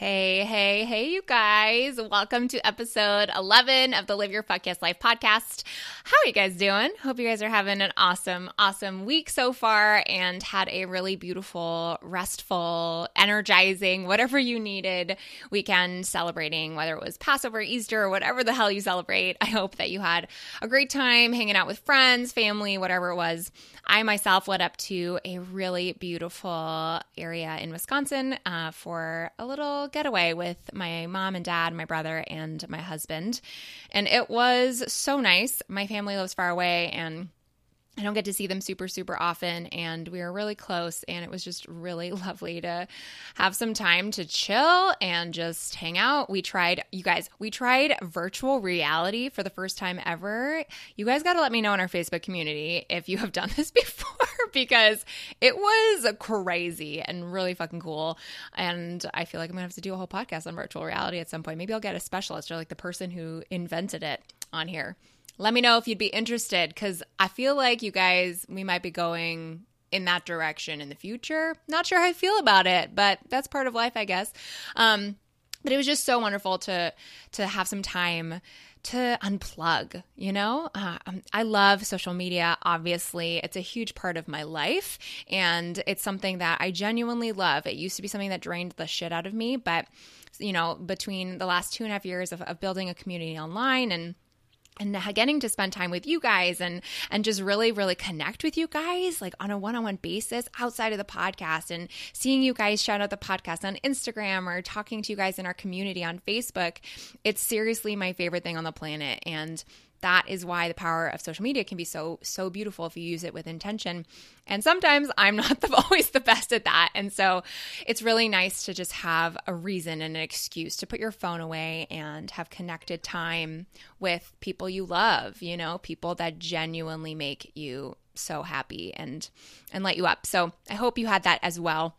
Hey, hey, hey, you guys. Welcome to episode 11 of the Live Your Fuck Yes Life podcast. How are you guys doing? Hope you guys are having an awesome, awesome week so far and had a really beautiful, restful, energizing, whatever you needed weekend celebrating, whether it was Passover, Easter, or whatever the hell you celebrate. I hope that you had a great time hanging out with friends, family, whatever it was. I myself went up to a really beautiful area in Wisconsin uh, for a little getaway with my mom and dad, my brother, and my husband. And it was so nice. My family lives far away and I don't get to see them super, super often. And we were really close. And it was just really lovely to have some time to chill and just hang out. We tried, you guys, we tried virtual reality for the first time ever. You guys got to let me know in our Facebook community if you have done this before because it was crazy and really fucking cool. And I feel like I'm to have to do a whole podcast on virtual reality at some point. Maybe I'll get a specialist or like the person who invented it on here let me know if you'd be interested because I feel like you guys, we might be going in that direction in the future. Not sure how I feel about it, but that's part of life, I guess. Um, but it was just so wonderful to to have some time to unplug you know uh, um, i love social media obviously it's a huge part of my life and it's something that i genuinely love it used to be something that drained the shit out of me but you know between the last two and a half years of, of building a community online and and getting to spend time with you guys and and just really really connect with you guys like on a one-on-one basis outside of the podcast and seeing you guys shout out the podcast on Instagram or talking to you guys in our community on Facebook it's seriously my favorite thing on the planet. And that is why the power of social media can be so so beautiful if you use it with intention. And sometimes i'm not the, always the best at that. And so it's really nice to just have a reason and an excuse to put your phone away and have connected time with people you love you know people that genuinely make you so happy and and light you up. So i hope you had that as well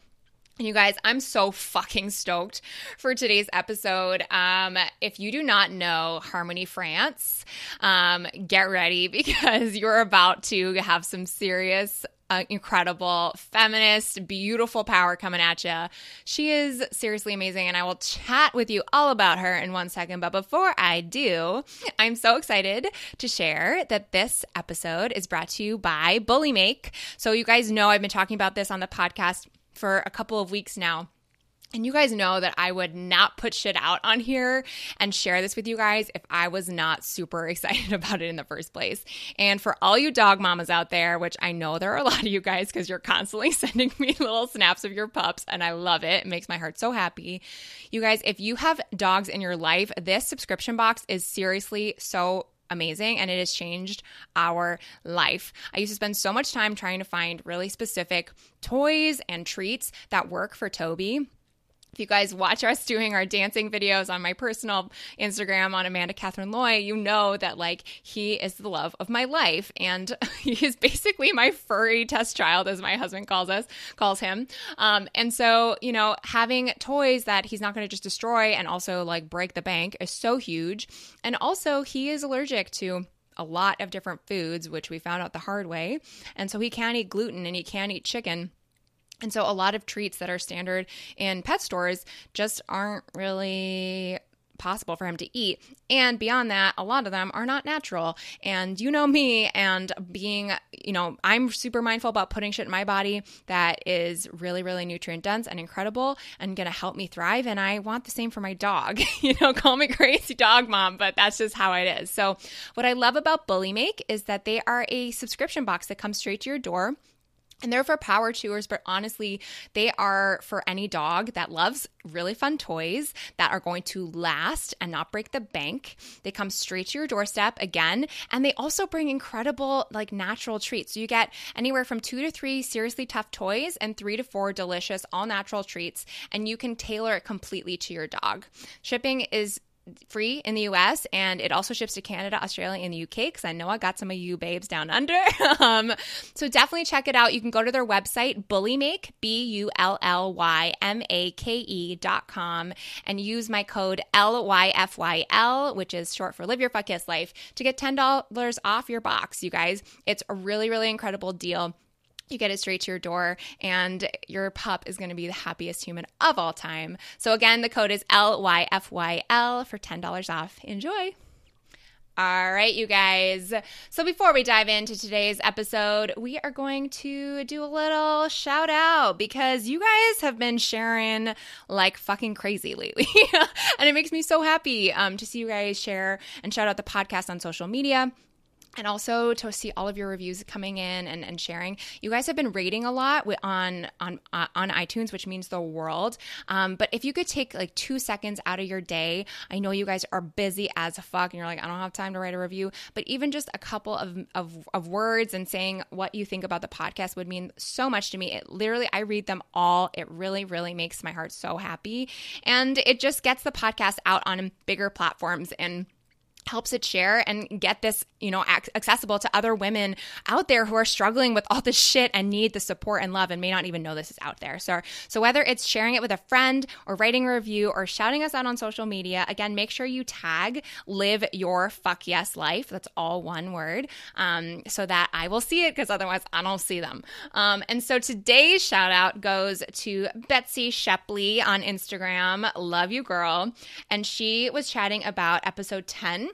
you guys, I'm so fucking stoked for today's episode. Um, if you do not know Harmony France, um, get ready because you're about to have some serious uh, incredible feminist, beautiful power coming at you. She is seriously amazing, and I will chat with you all about her in one second. But before I do, I'm so excited to share that this episode is brought to you by BullyMake. So, you guys know I've been talking about this on the podcast for a couple of weeks now. And you guys know that I would not put shit out on here and share this with you guys if I was not super excited about it in the first place. And for all you dog mamas out there, which I know there are a lot of you guys because you're constantly sending me little snaps of your pups, and I love it. It makes my heart so happy. You guys, if you have dogs in your life, this subscription box is seriously so amazing and it has changed our life. I used to spend so much time trying to find really specific toys and treats that work for Toby if you guys watch us doing our dancing videos on my personal Instagram on Amanda Catherine Loy, you know that like he is the love of my life. And he is basically my furry test child, as my husband calls us, calls him. Um, and so, you know, having toys that he's not going to just destroy and also like break the bank is so huge. And also, he is allergic to a lot of different foods, which we found out the hard way. And so he can't eat gluten and he can't eat chicken. And so a lot of treats that are standard in pet stores just aren't really possible for him to eat. And beyond that, a lot of them are not natural. And you know me and being, you know, I'm super mindful about putting shit in my body that is really, really nutrient dense and incredible and to help me thrive. And I want the same for my dog. you know, call me crazy dog mom, but that's just how it is. So, what I love about BullyMake is that they are a subscription box that comes straight to your door And they're for power chewers, but honestly, they are for any dog that loves really fun toys that are going to last and not break the bank. They come straight to your doorstep again, and they also bring incredible, like natural treats. So you get anywhere from two to three seriously tough toys and three to four delicious, all natural treats, and you can tailor it completely to your dog. Shipping is free in the US and it also ships to Canada, Australia, and the UK because I know I got some of you babes down under. um, so definitely check it out. You can go to their website, bullymake, B U L L Y M A K E dot com, and use my code LYFYL, which is short for Live Your Fuck Yes Life, to get $10 off your box, you guys. It's a really, really incredible deal you get it straight to your door, and your pup is going to be the happiest human of all time. So, again, the code is LYFYL for $10 off. Enjoy. All right, you guys. So, before we dive into today's episode, we are going to do a little shout out because you guys have been sharing like fucking crazy lately. and it makes me so happy um, to see you guys share and shout out the podcast on social media and also to see all of your reviews coming in and, and sharing. You guys have been rating a lot on on uh, on iTunes, which means the world. Um, but if you could take like two seconds out of your day, I know you guys are busy as fuck, and you're like, I don't have time to write a review. But even just a couple of of, of words and saying what you think about the podcast would mean so much to me. It literally, I read them all. It really, really makes my heart so happy, and it just gets the podcast out on bigger platforms and helps it share and get this, you know, accessible to other women out there who are struggling with all this shit and need the support and love and may not even know this is out there. So, so whether it's sharing it with a friend or writing a review or shouting us out on social media, again, make sure you tag live your fuck yes life. That's all one word. Um, so that I will see it because otherwise I don't see them. Um, and so today's shout out goes to Betsy Shepley on Instagram. Love you, girl. And she was chatting about episode 10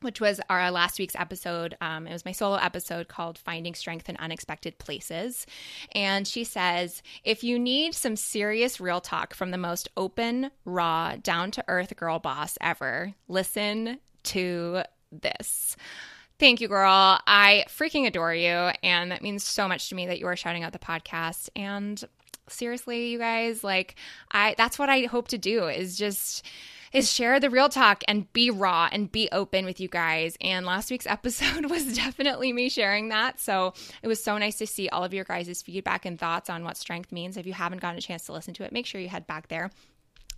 which was our last week's episode. Um, it was my solo episode called Finding Strength in Unexpected Places. And she says, if you need some serious real talk from the most open, raw, down to earth girl boss ever, listen to this. Thank you, girl. I freaking adore you. And that means so much to me that you are shouting out the podcast. And seriously, you guys, like, I, that's what I hope to do is just, is share the real talk and be raw and be open with you guys. And last week's episode was definitely me sharing that. So it was so nice to see all of your guys' feedback and thoughts on what strength means. If you haven't gotten a chance to listen to it, make sure you head back there.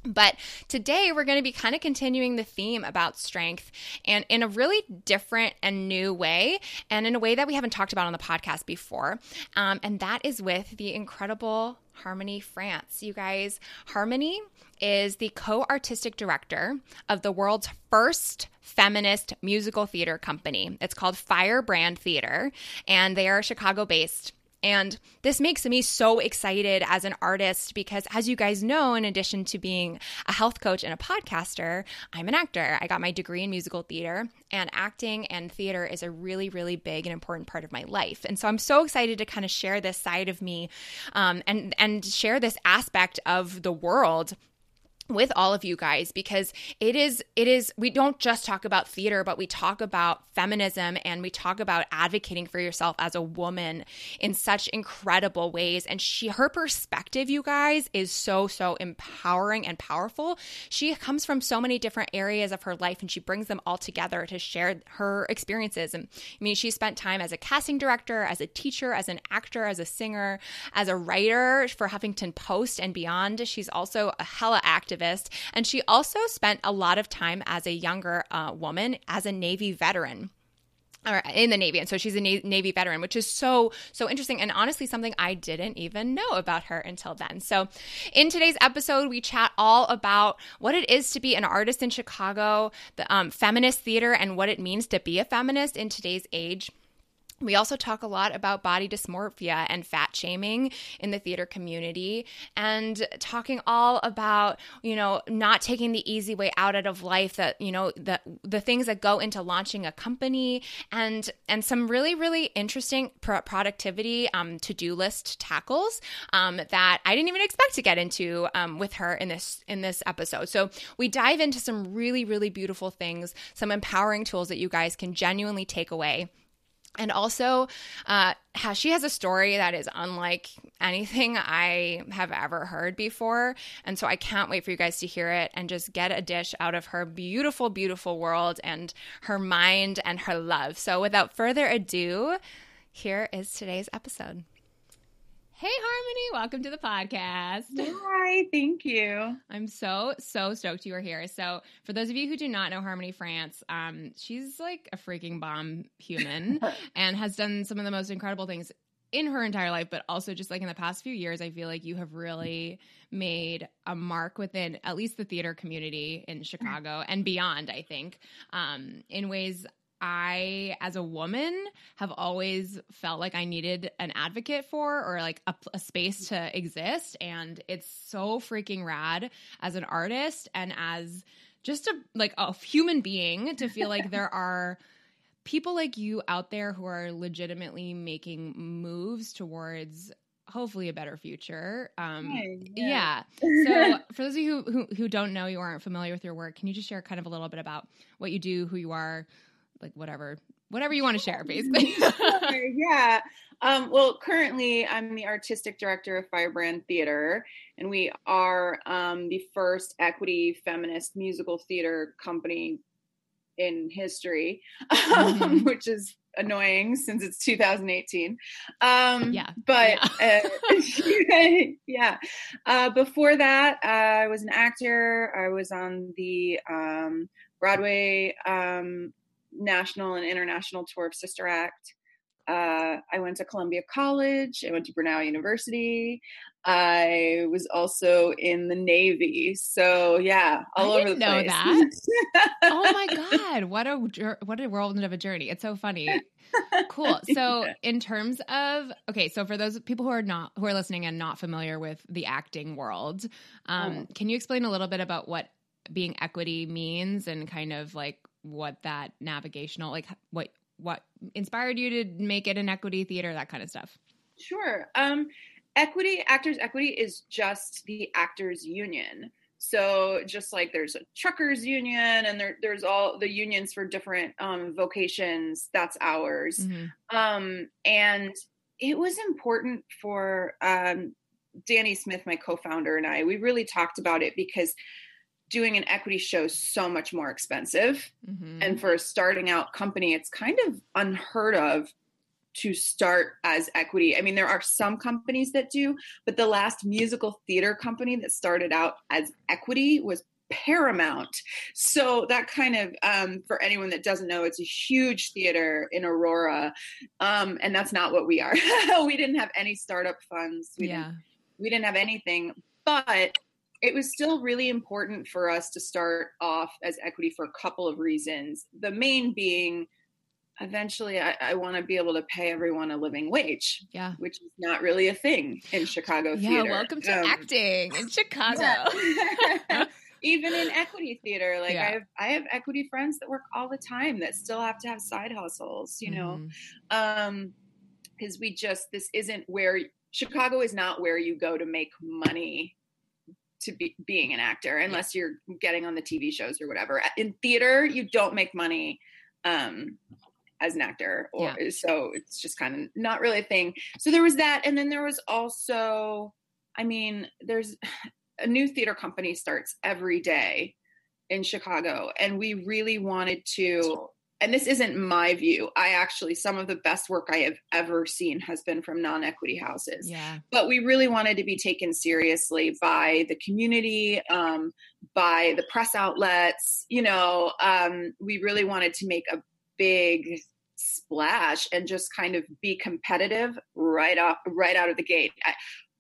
But today we're going to be kind of continuing the theme about strength and in a really different and new way, and in a way that we haven't talked about on the podcast before. Um, and that is with the incredible Harmony France. You guys, Harmony is the co artistic director of the world's first feminist musical theater company. It's called Firebrand Theater, and they are Chicago based. And this makes me so excited as an artist because, as you guys know, in addition to being a health coach and a podcaster, I'm an actor. I got my degree in musical theater, and acting and theater is a really, really big and important part of my life. And so I'm so excited to kind of share this side of me um, and, and share this aspect of the world with all of you guys because it is it is we don't just talk about theater but we talk about feminism and we talk about advocating for yourself as a woman in such incredible ways. And she her perspective you guys is so so empowering and powerful. She comes from so many different areas of her life and she brings them all together to share her experiences. And i mean she spent time as a casting director as a teacher as an actor as a singer as a writer for huffington post and beyond. She's also a hella active activist. And she also spent a lot of time as a younger uh, woman as a Navy veteran or in the Navy. And so she's a Navy veteran, which is so, so interesting. And honestly, something I didn't even know about her until then. So in today's episode, we chat all about what it is to be an artist in Chicago, the um, feminist theater, and what it means to be a feminist in today's age. We also talk a lot about body dysmorphia and fat shaming in the theater community and talking all about, you know, not taking the easy way out of life that, you know, the the things that go into launching a company and and some really really interesting productivity um, to-do list tackles um, that I didn't even expect to get into um, with her in this in this episode. So we dive into some really really beautiful things, some empowering tools that you guys can genuinely take away and also uh, she has a story that is unlike anything I have ever heard before. And so I can't wait for you guys to hear it and just get a dish out of her beautiful, beautiful world and her mind and her love. So without further ado, here is today's episode. Hey, Harmony, welcome to the podcast. Hi, thank you. I'm so, so stoked you are here. So, for those of you who do not know Harmony France, um, she's like a freaking bomb human and has done some of the most incredible things in her entire life, but also just like in the past few years, I feel like you have really made a mark within at least the theater community in Chicago and beyond, I think, um, in ways I, as a woman, have always felt like I needed an advocate for or like a, a, space to exist. And it's so freaking rad as an artist and as just a like a human being to feel like there are people like you out there who are legitimately making moves towards hopefully a better future. Um, yeah. yeah. So, for those of you who, who, who don't know, you aren't familiar with your work, can you just share kind of a little bit about what you do, who you are, like whatever whatever you want to share basically. Yeah. Um, well currently i'm the artistic director of firebrand theater and we are um, the first equity feminist musical theater company in history mm-hmm. which is annoying since it's 2018 um yeah but yeah, uh, yeah. Uh, before that uh, i was an actor. I was on the um broadway um national and international tour of Sister Act. Uh, I went to Columbia College. I went to Brunel University. I was also in the Navy. So yeah, all I over the know place. that. oh my god, what a what a whirlwind of a journey! It's so funny. Cool. So in terms of okay, so for those people who are not who are listening and not familiar with the acting world, um, oh. can you explain a little bit about what being equity means and kind of like what that navigational like what what inspired you to make it an equity theater that kind of stuff? Sure. Um equity actors equity is just the actors union. So just like there's a truckers union and there, there's all the unions for different um, vocations that's ours. Mm-hmm. um, and it was important for um, danny smith my co-founder and i we really talked about it because doing an equity show is so much more expensive. Mm-hmm. And for a starting out company, it's kind of unheard of to start as equity. I mean, there are some companies that do, but the last musical theater company that started out as equity was Paramount. So that kind of, um, for anyone that doesn't know, it's a huge theater in Aurora, um, and that's not what we are. we didn't have any startup funds. We yeah. didn't. We didn't have anything, but it was still really important for us to start off as equity for a couple of reasons. The main being, eventually, I, I want to be able to pay everyone a living wage. Yeah, which is not really a thing in Chicago theater. yeah, theater. welcome to um, acting in Chicago. Even in equity theater, like yeah. I have, I have equity friends that work all the time that still have to have side hustles. You know, mm. um, because we just this isn't where Chicago is not where you go to make money to be being an actor unless you're getting on the TV shows or whatever. In theater, you don't make money um, as an actor, or yeah. so it's just kind of not really a thing. So there was that, and then there was also, I mean, there's a new theater company starts every day in Chicago, and we really wanted to and this isn't my view. I actually, some of the best work I have ever seen has been from non equity houses. Yeah. But we really wanted to be taken seriously by the community, um, by the press outlets. You know, um, we really wanted to make a big splash and just kind of be competitive right off, right out of the gate. I,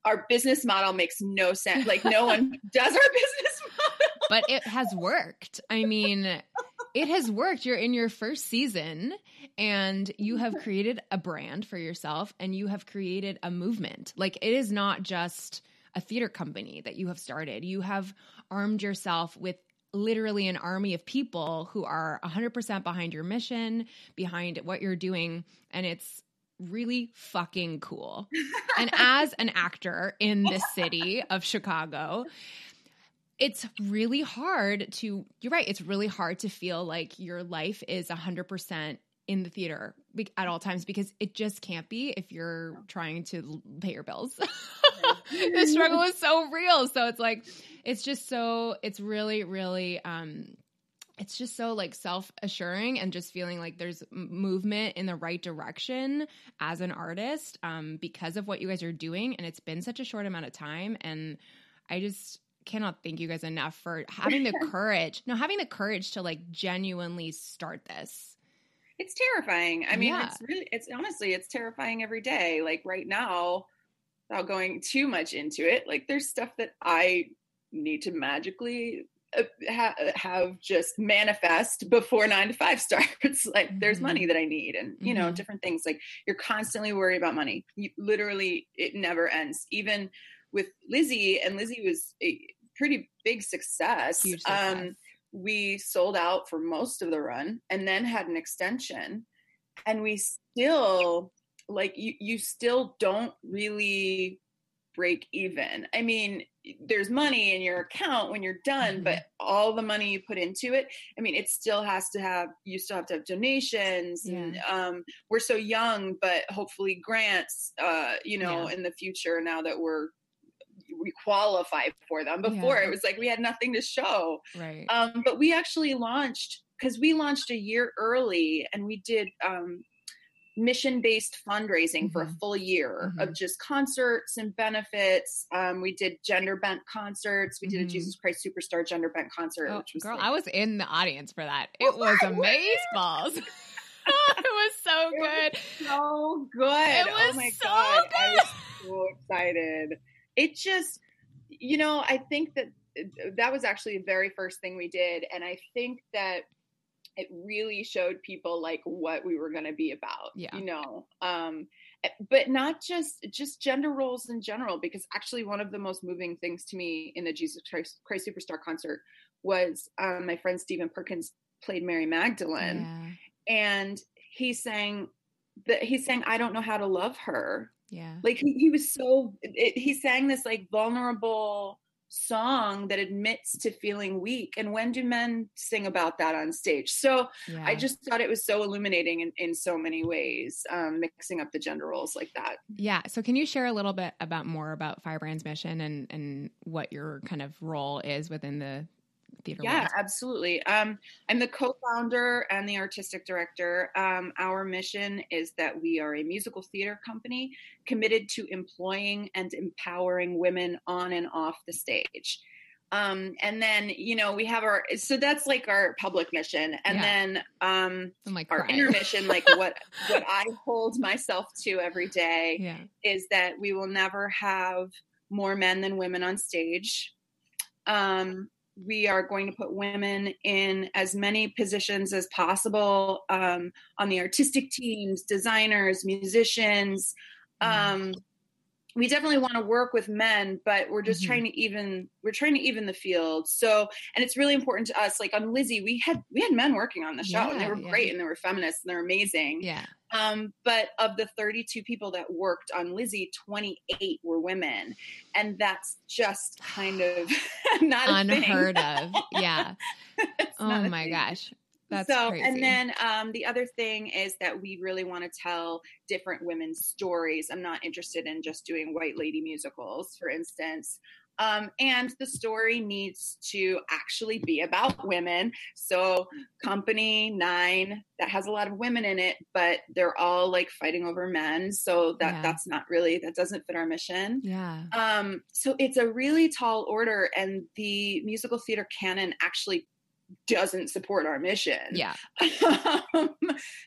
our business model makes no sense. Like no one does our business model. But it has worked. I mean, it has worked. You're in your first season and you have created a brand for yourself and you have created a movement. Like it is not just a theater company that you have started. You have armed yourself with literally an army of people who are 100% behind your mission, behind what you're doing and it's really fucking cool. and as an actor in this city of Chicago, it's really hard to you're right it's really hard to feel like your life is 100% in the theater at all times because it just can't be if you're trying to pay your bills. the struggle is so real. So it's like it's just so it's really really um it's just so like self-assuring and just feeling like there's movement in the right direction as an artist um because of what you guys are doing and it's been such a short amount of time and I just cannot thank you guys enough for having the courage. No, having the courage to like genuinely start this. It's terrifying. I mean, yeah. it's really, it's honestly, it's terrifying every day. Like right now, without going too much into it, like there's stuff that I need to magically uh, ha- have just manifest before nine to five starts. like mm-hmm. there's money that I need, and you know, mm-hmm. different things. Like you're constantly worried about money. You literally, it never ends. Even with Lizzie, and Lizzie was pretty big success. Huge success. Um, we sold out for most of the run and then had an extension and we still like you you still don't really break even i mean there's money in your account when you're done mm-hmm. but all the money you put into it i mean it still has to have you still have to have donations yeah. and um, we're so young but hopefully grants uh, you know yeah. in the future now that we're we qualify for them. Before yeah. it was like we had nothing to show. Right. Um, but we actually launched because we launched a year early and we did um, mission based fundraising mm-hmm. for a mm-hmm. full year mm-hmm. of just concerts and benefits. Um, we did gender bent concerts. We mm-hmm. did a mm-hmm. Jesus Christ Superstar gender bent concert, oh, which was girl, like, I was in the audience for that. It was amaze balls. it was so good. Was so good. It was oh my so god. Good. I was so excited it just you know i think that uh, that was actually the very first thing we did and i think that it really showed people like what we were going to be about yeah. you know? Um eh, but not just just gender roles in general because actually one of the most moving things to me in the jesus christ, christ superstar concert was um, my friend stephen perkins played mary magdalene yeah. and he sang that he's saying i don't know how to love her yeah. Like he, he was so, it, he sang this like vulnerable song that admits to feeling weak. And when do men sing about that on stage? So yeah. I just thought it was so illuminating in, in so many ways, um, mixing up the gender roles like that. Yeah. So can you share a little bit about more about Firebrand's mission and, and what your kind of role is within the theater yeah world. absolutely um, i'm the co-founder and the artistic director um, our mission is that we are a musical theater company committed to employing and empowering women on and off the stage um, and then you know we have our so that's like our public mission and yeah. then um like our crying. inner mission like what what i hold myself to every day yeah. is that we will never have more men than women on stage um we are going to put women in as many positions as possible um, on the artistic teams, designers, musicians. Mm-hmm. Um, we definitely want to work with men, but we're just mm-hmm. trying to even we're trying to even the field. So, and it's really important to us. Like on Lizzie, we had we had men working on the show, yeah, and they were yeah. great, and they were feminists, and they're amazing. Yeah. Um, but of the 32 people that worked on Lizzie, 28 were women, and that's just kind of not unheard of. Yeah. oh my thing. gosh. That's so, crazy. and then um, the other thing is that we really want to tell different women's stories. I'm not interested in just doing white lady musicals, for instance. Um, and the story needs to actually be about women. So, Company Nine that has a lot of women in it, but they're all like fighting over men. So that yeah. that's not really that doesn't fit our mission. Yeah. Um, so it's a really tall order, and the musical theater canon actually doesn't support our mission. Yeah. um,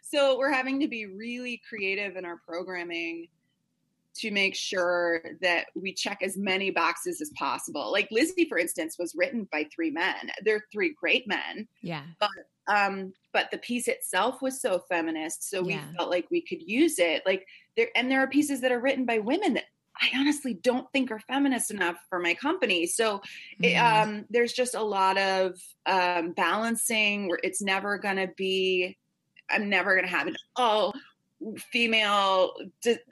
so we're having to be really creative in our programming to make sure that we check as many boxes as possible. Like Lizzie, for instance, was written by three men. They're three great men. Yeah. But um, but the piece itself was so feminist, so we yeah. felt like we could use it. Like there, and there are pieces that are written by women that I honestly don't think are feminist enough for my company. So mm-hmm. it, um, there's just a lot of um, balancing where it's never going to be, I'm never going to have an, oh, female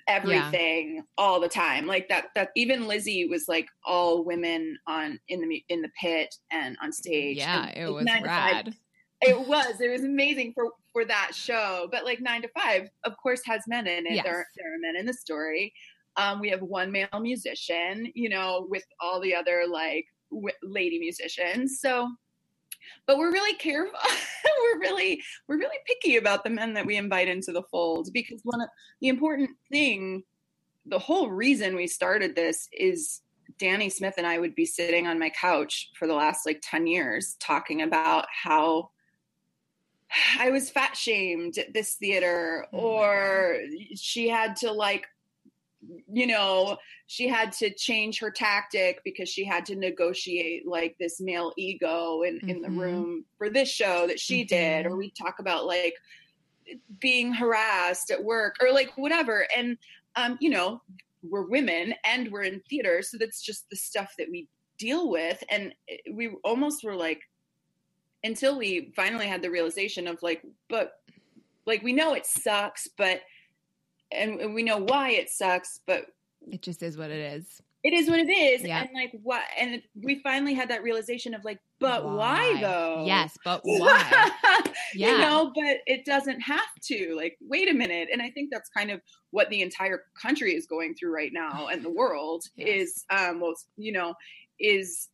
everything yeah. all the time like that that even lizzie was like all women on in the in the pit and on stage yeah and it was rad it was. It was amazing for for that show. But like nine to five, of course, has men in it. Yes. There, there are men in the story. Um, we have one male musician, you know, with all the other like w- lady musicians. So, but we're really careful. we're really we're really picky about the men that we invite into the fold because one of the important thing, the whole reason we started this is Danny Smith and I would be sitting on my couch for the last like 10 years talking about how I was fat shamed at this theater, Oh or she had to like, you know, she had to change her tactic because she had to negotiate like this male ego in, in the Mhm. room for this show that she did. Or Mhm. we talk about like being harassed at work or like whatever. And, um, you know, we're women and we're in theater. So that's just the stuff that we deal with. And we almost were like, until we finally had the realization of like, but like we know it sucks, but and we know why it sucks, but It just is what it is. it is what it is. Yeah. And like what and we finally had that realization of like, but why, though? Yes, but why? Yeah. you know, but it doesn't have to. Like, wait a minute. And I think that's kind of what the entire country is going through right now and the world Yes. is um well, you know, is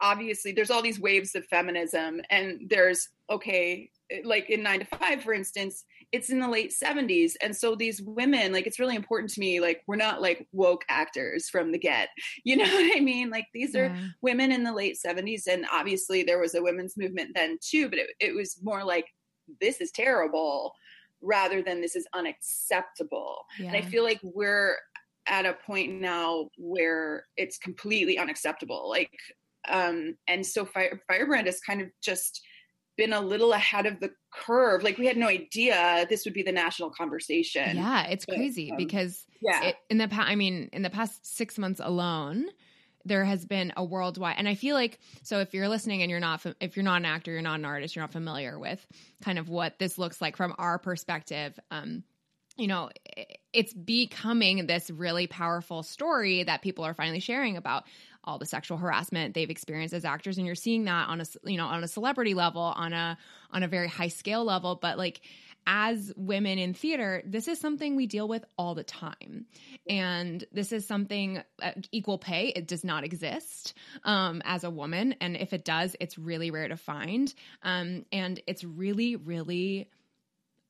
obviously there's all these waves of feminism and there's okay like in 9 to 5 for instance it's in the late 70s and so these women like it's really important to me like we're not like woke actors from the get you know what i mean? Like these are women in the late 70s and obviously there was a women's movement then too but it, it was more like this is terrible rather than this is unacceptable. Yeah. and i feel like we're at a point now where it's completely unacceptable like um and so fire firebrand is kind of just been a little ahead of the curve like we had no idea this would be the national conversation yeah, it's but, crazy um, because yeah it, in the past, I mean, in the past six months alone, there has been a worldwide, and I feel like so. If you're listening and you're not, if you're not an actor, you're not an artist, you're not familiar with kind of what this looks like from our perspective. Um, you know, it's becoming this really powerful story that people are finally sharing about all the sexual harassment they've experienced as actors, and you're seeing that on a you know on a celebrity level, on a on a very high scale level, but like as women in theater, this is something we deal with all the time. And this is something uh, equal pay, it does not exist um, as a woman. And if it does, it's really rare to find. Um, and it's really, really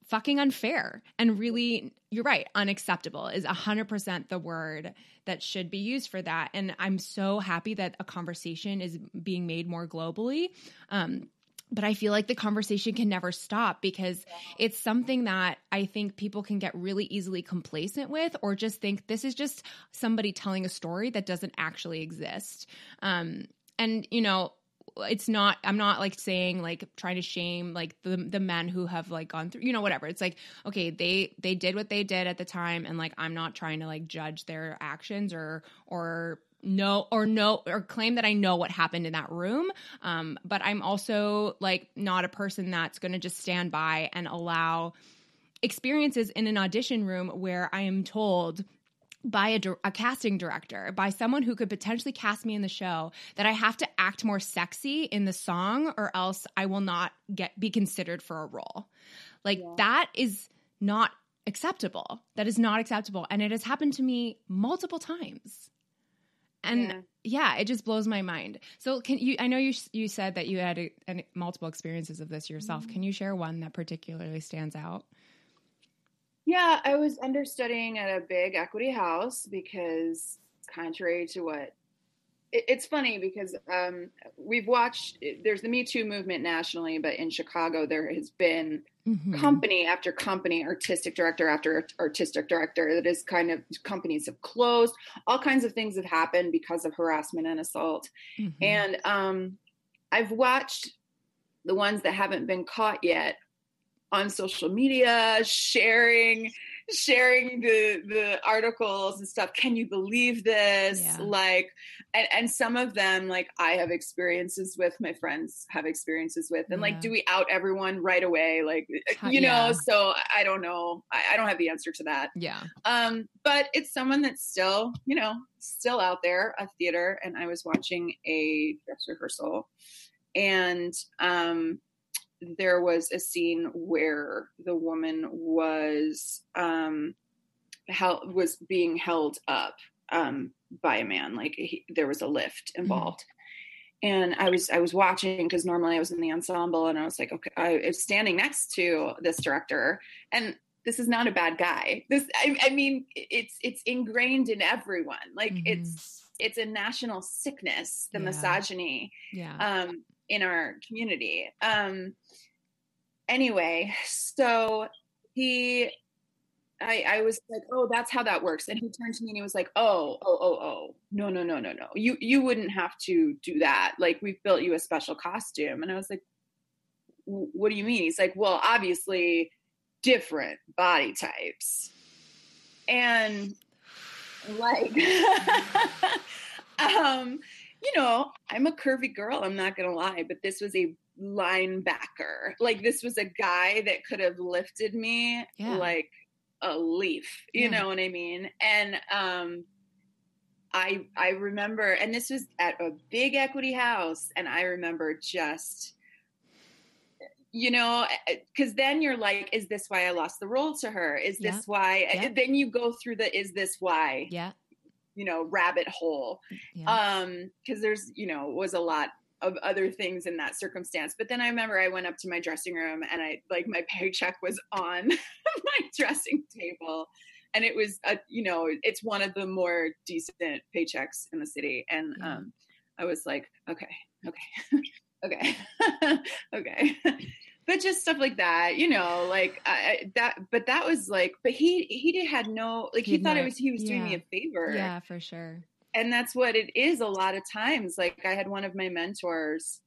fucking unfair and really you're right unacceptable is 100% the word that should be used for that and i'm so happy that a conversation is being made more globally um, but I feel like the conversation can never stop because it's something that I think people can get really easily complacent with or just think this is just somebody telling a story that doesn't actually exist. Um, and, you know, it's not i'm not like saying like trying to shame like the the men who have like gone through you know whatever it's like okay they they did what they did at the time and like i'm not trying to like judge their actions or or no or no or claim that I know what happened in that room. Um, but I'm also like not a person that's going to just stand by and allow experiences in an audition room where I am told by a, a casting director, by someone who could potentially cast me in the show, that I have to act more sexy in the song or else I will not get be considered for a role. Like Yeah. that is not acceptable. That is not acceptable, and it has happened to me multiple times. And Yeah. yeah, it just blows my mind. So can you? I know you you said that you had a, an, multiple experiences of this yourself. Mm-hmm. Can you share one that particularly stands out? Yeah, I was understudying at a big equity house because, contrary to what it, it's funny because um, we've watched, there's the Me Too movement nationally, but in Chicago, there has been Mhm. company after company, artistic director after artistic director that is kind of companies have closed. All kinds of things have happened because of harassment and assault. Mhm. And um, I've watched the ones that haven't been caught yet on social media, sharing sharing the the articles and stuff. Can you believe this? Yeah. Like, and, and some of them, like I have experiences with, my friends have experiences with, and Yeah. like, do we out everyone right away? Like, Huh, you know. yeah. So I don't know. I, I don't have the answer to that yeah. um but it's someone that's still you know still out there a theater and i was watching a dress rehearsal and um there was a scene where the woman was um held was being held up um by a man like he, there was a lift involved and i was i was watching because normally i was in the ensemble and i was like okay i was standing next to this director and this is not a bad guy this i, I mean it's it's ingrained in everyone like Mhm. it's it's a national sickness the Yeah. misogyny Yeah. um, in our community. Um, anyway, so he, I, I was like, oh, that's how that works. And he turned to me and he was like, oh, oh, oh, oh, no, no, no, no, no. You, you wouldn't have to do that. Like we've built you a special costume. And I was like, what do you mean? He's like, well, obviously different body types. And like, um, you know, I'm a curvy girl, I'm not gonna lie, but this was a linebacker. Like this was a guy that could have lifted me Yeah. like a leaf, you Yeah. know what I mean? And um I I remember and this was at a big equity house and I remember just you know because then you're like is this why i lost the role to her is this Yeah. why then you go through the is this why yeah. You know rabbit hole. Yeah. um because there's you know was a lot of other things in that circumstance. But then i remember i went up to my dressing room and i like my paycheck was on my dressing table. And it was a you know it's one of the more decent paychecks in the city. And um i was like okay okay okay okay but just stuff like that you know like I, that but that was like but he he did had no like He he, thought it was he was doing me a favor. Yeah, for sure. and that's what it is a lot of times like i had one of my mentors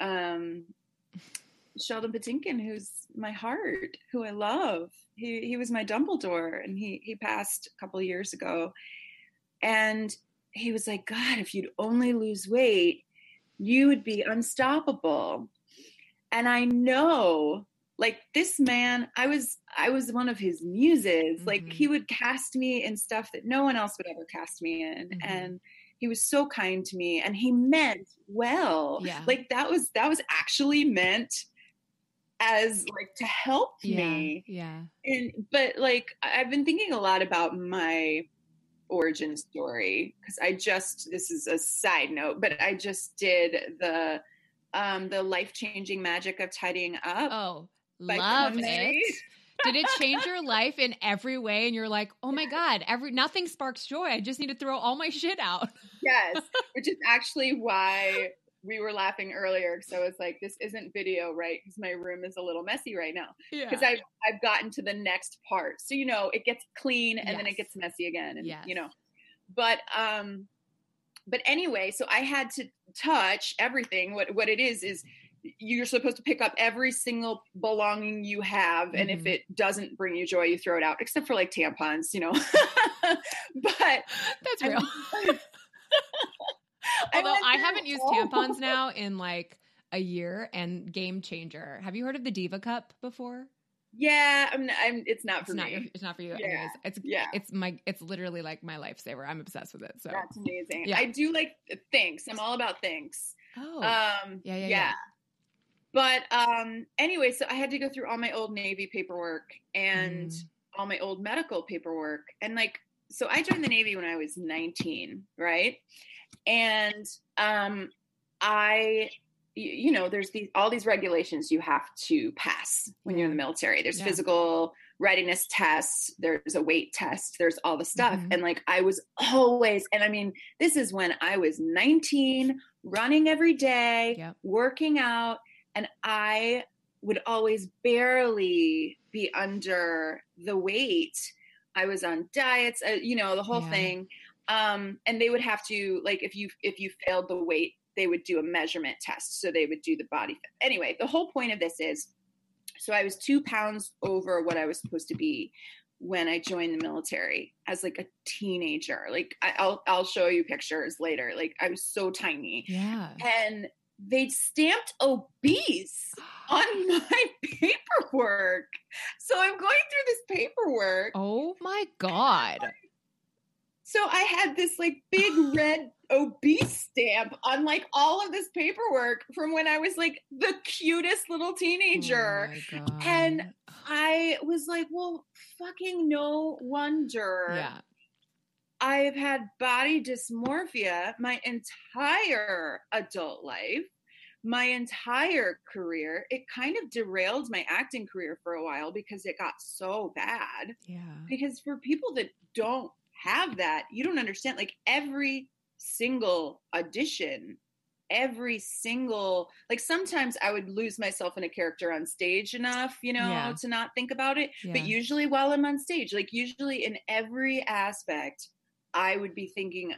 um sheldon patinkin who's my heart who i love. He he was my dumbledore and he he passed a couple of years ago. And he was like god if you'd only lose weight you would be unstoppable and i know like this man i was i was one of his muses like Mhm. he would cast me in stuff that no one else would ever cast me in Mhm. and he was so kind to me and he meant well Yeah. like that was that was actually meant as like to help Yeah. me Yeah. and but like i've been thinking a lot about my origin story because i just this is a side note but i just did the um the life-changing magic of tidying up Oh, love it. Did it change your life in every way? And you're like, oh my God, every nothing sparks joy. I just need to throw all my shit out. yes which is actually why we were laughing earlier because i was like this isn't video right because my room is a little messy right now Yeah. because I've I've gotten to the next part. So you know, it gets clean and then it gets messy again, and Yes. you know, but um, but anyway, so I had to touch everything. What what it is is you're supposed to pick up every single belonging you have, and if Mhm. it doesn't bring you joy, you throw it out, except for like tampons, you know. but That's I real. Although went I haven't used tampons now in like a year and game changer. Have you heard of the Diva Cup before? Yeah, I'm. I'm it's not for not me. your, it's not for you. Yeah. Anyways, it's Yeah. it's my it's literally like my lifesaver. I'm obsessed with it. So That's amazing. Yeah. I do like Thinx. I'm all about Thinx. oh um Yeah, yeah, yeah, yeah. but um anyway so i had to go through all my old navy paperwork and Mm. all my old medical paperwork and like so i joined the navy when i was 19 right and um i you know there's these all these regulations you have to pass when you're in the military there's Yeah. physical readiness tests there's a weight test there's all the stuff Mhm. and like i was always and i mean this is when i was 19 running every day Yep. working out and i would always barely be under the weight i was on diets uh, you know the whole Yeah. thing um and they would have to like if you if you failed the weight they would do a measurement test so they would do the body fit anyway the whole point of this is so i was two pounds over what i was supposed to be when i joined the military as like a teenager like I, i'll i'll show you pictures later like i was so tiny Yeah. and they stamped obese on my paperwork. So I'm going through this paperwork Oh my god. So I had this like big red obese stamp on like all of this paperwork from when I was like the cutest little teenager. Oh and I was like, well, fucking no wonder. yeah. I've had body dysmorphia my entire adult life, my entire career. It kind of derailed my acting career for a while because it got so bad. Yeah. Because for people that don't have that, you don't understand. Like every single audition, every single, like sometimes I would lose myself in a character on stage enough, you know, Yeah. to not think about it. Yeah. But usually while I'm on stage, like usually in every aspect, I would be thinking,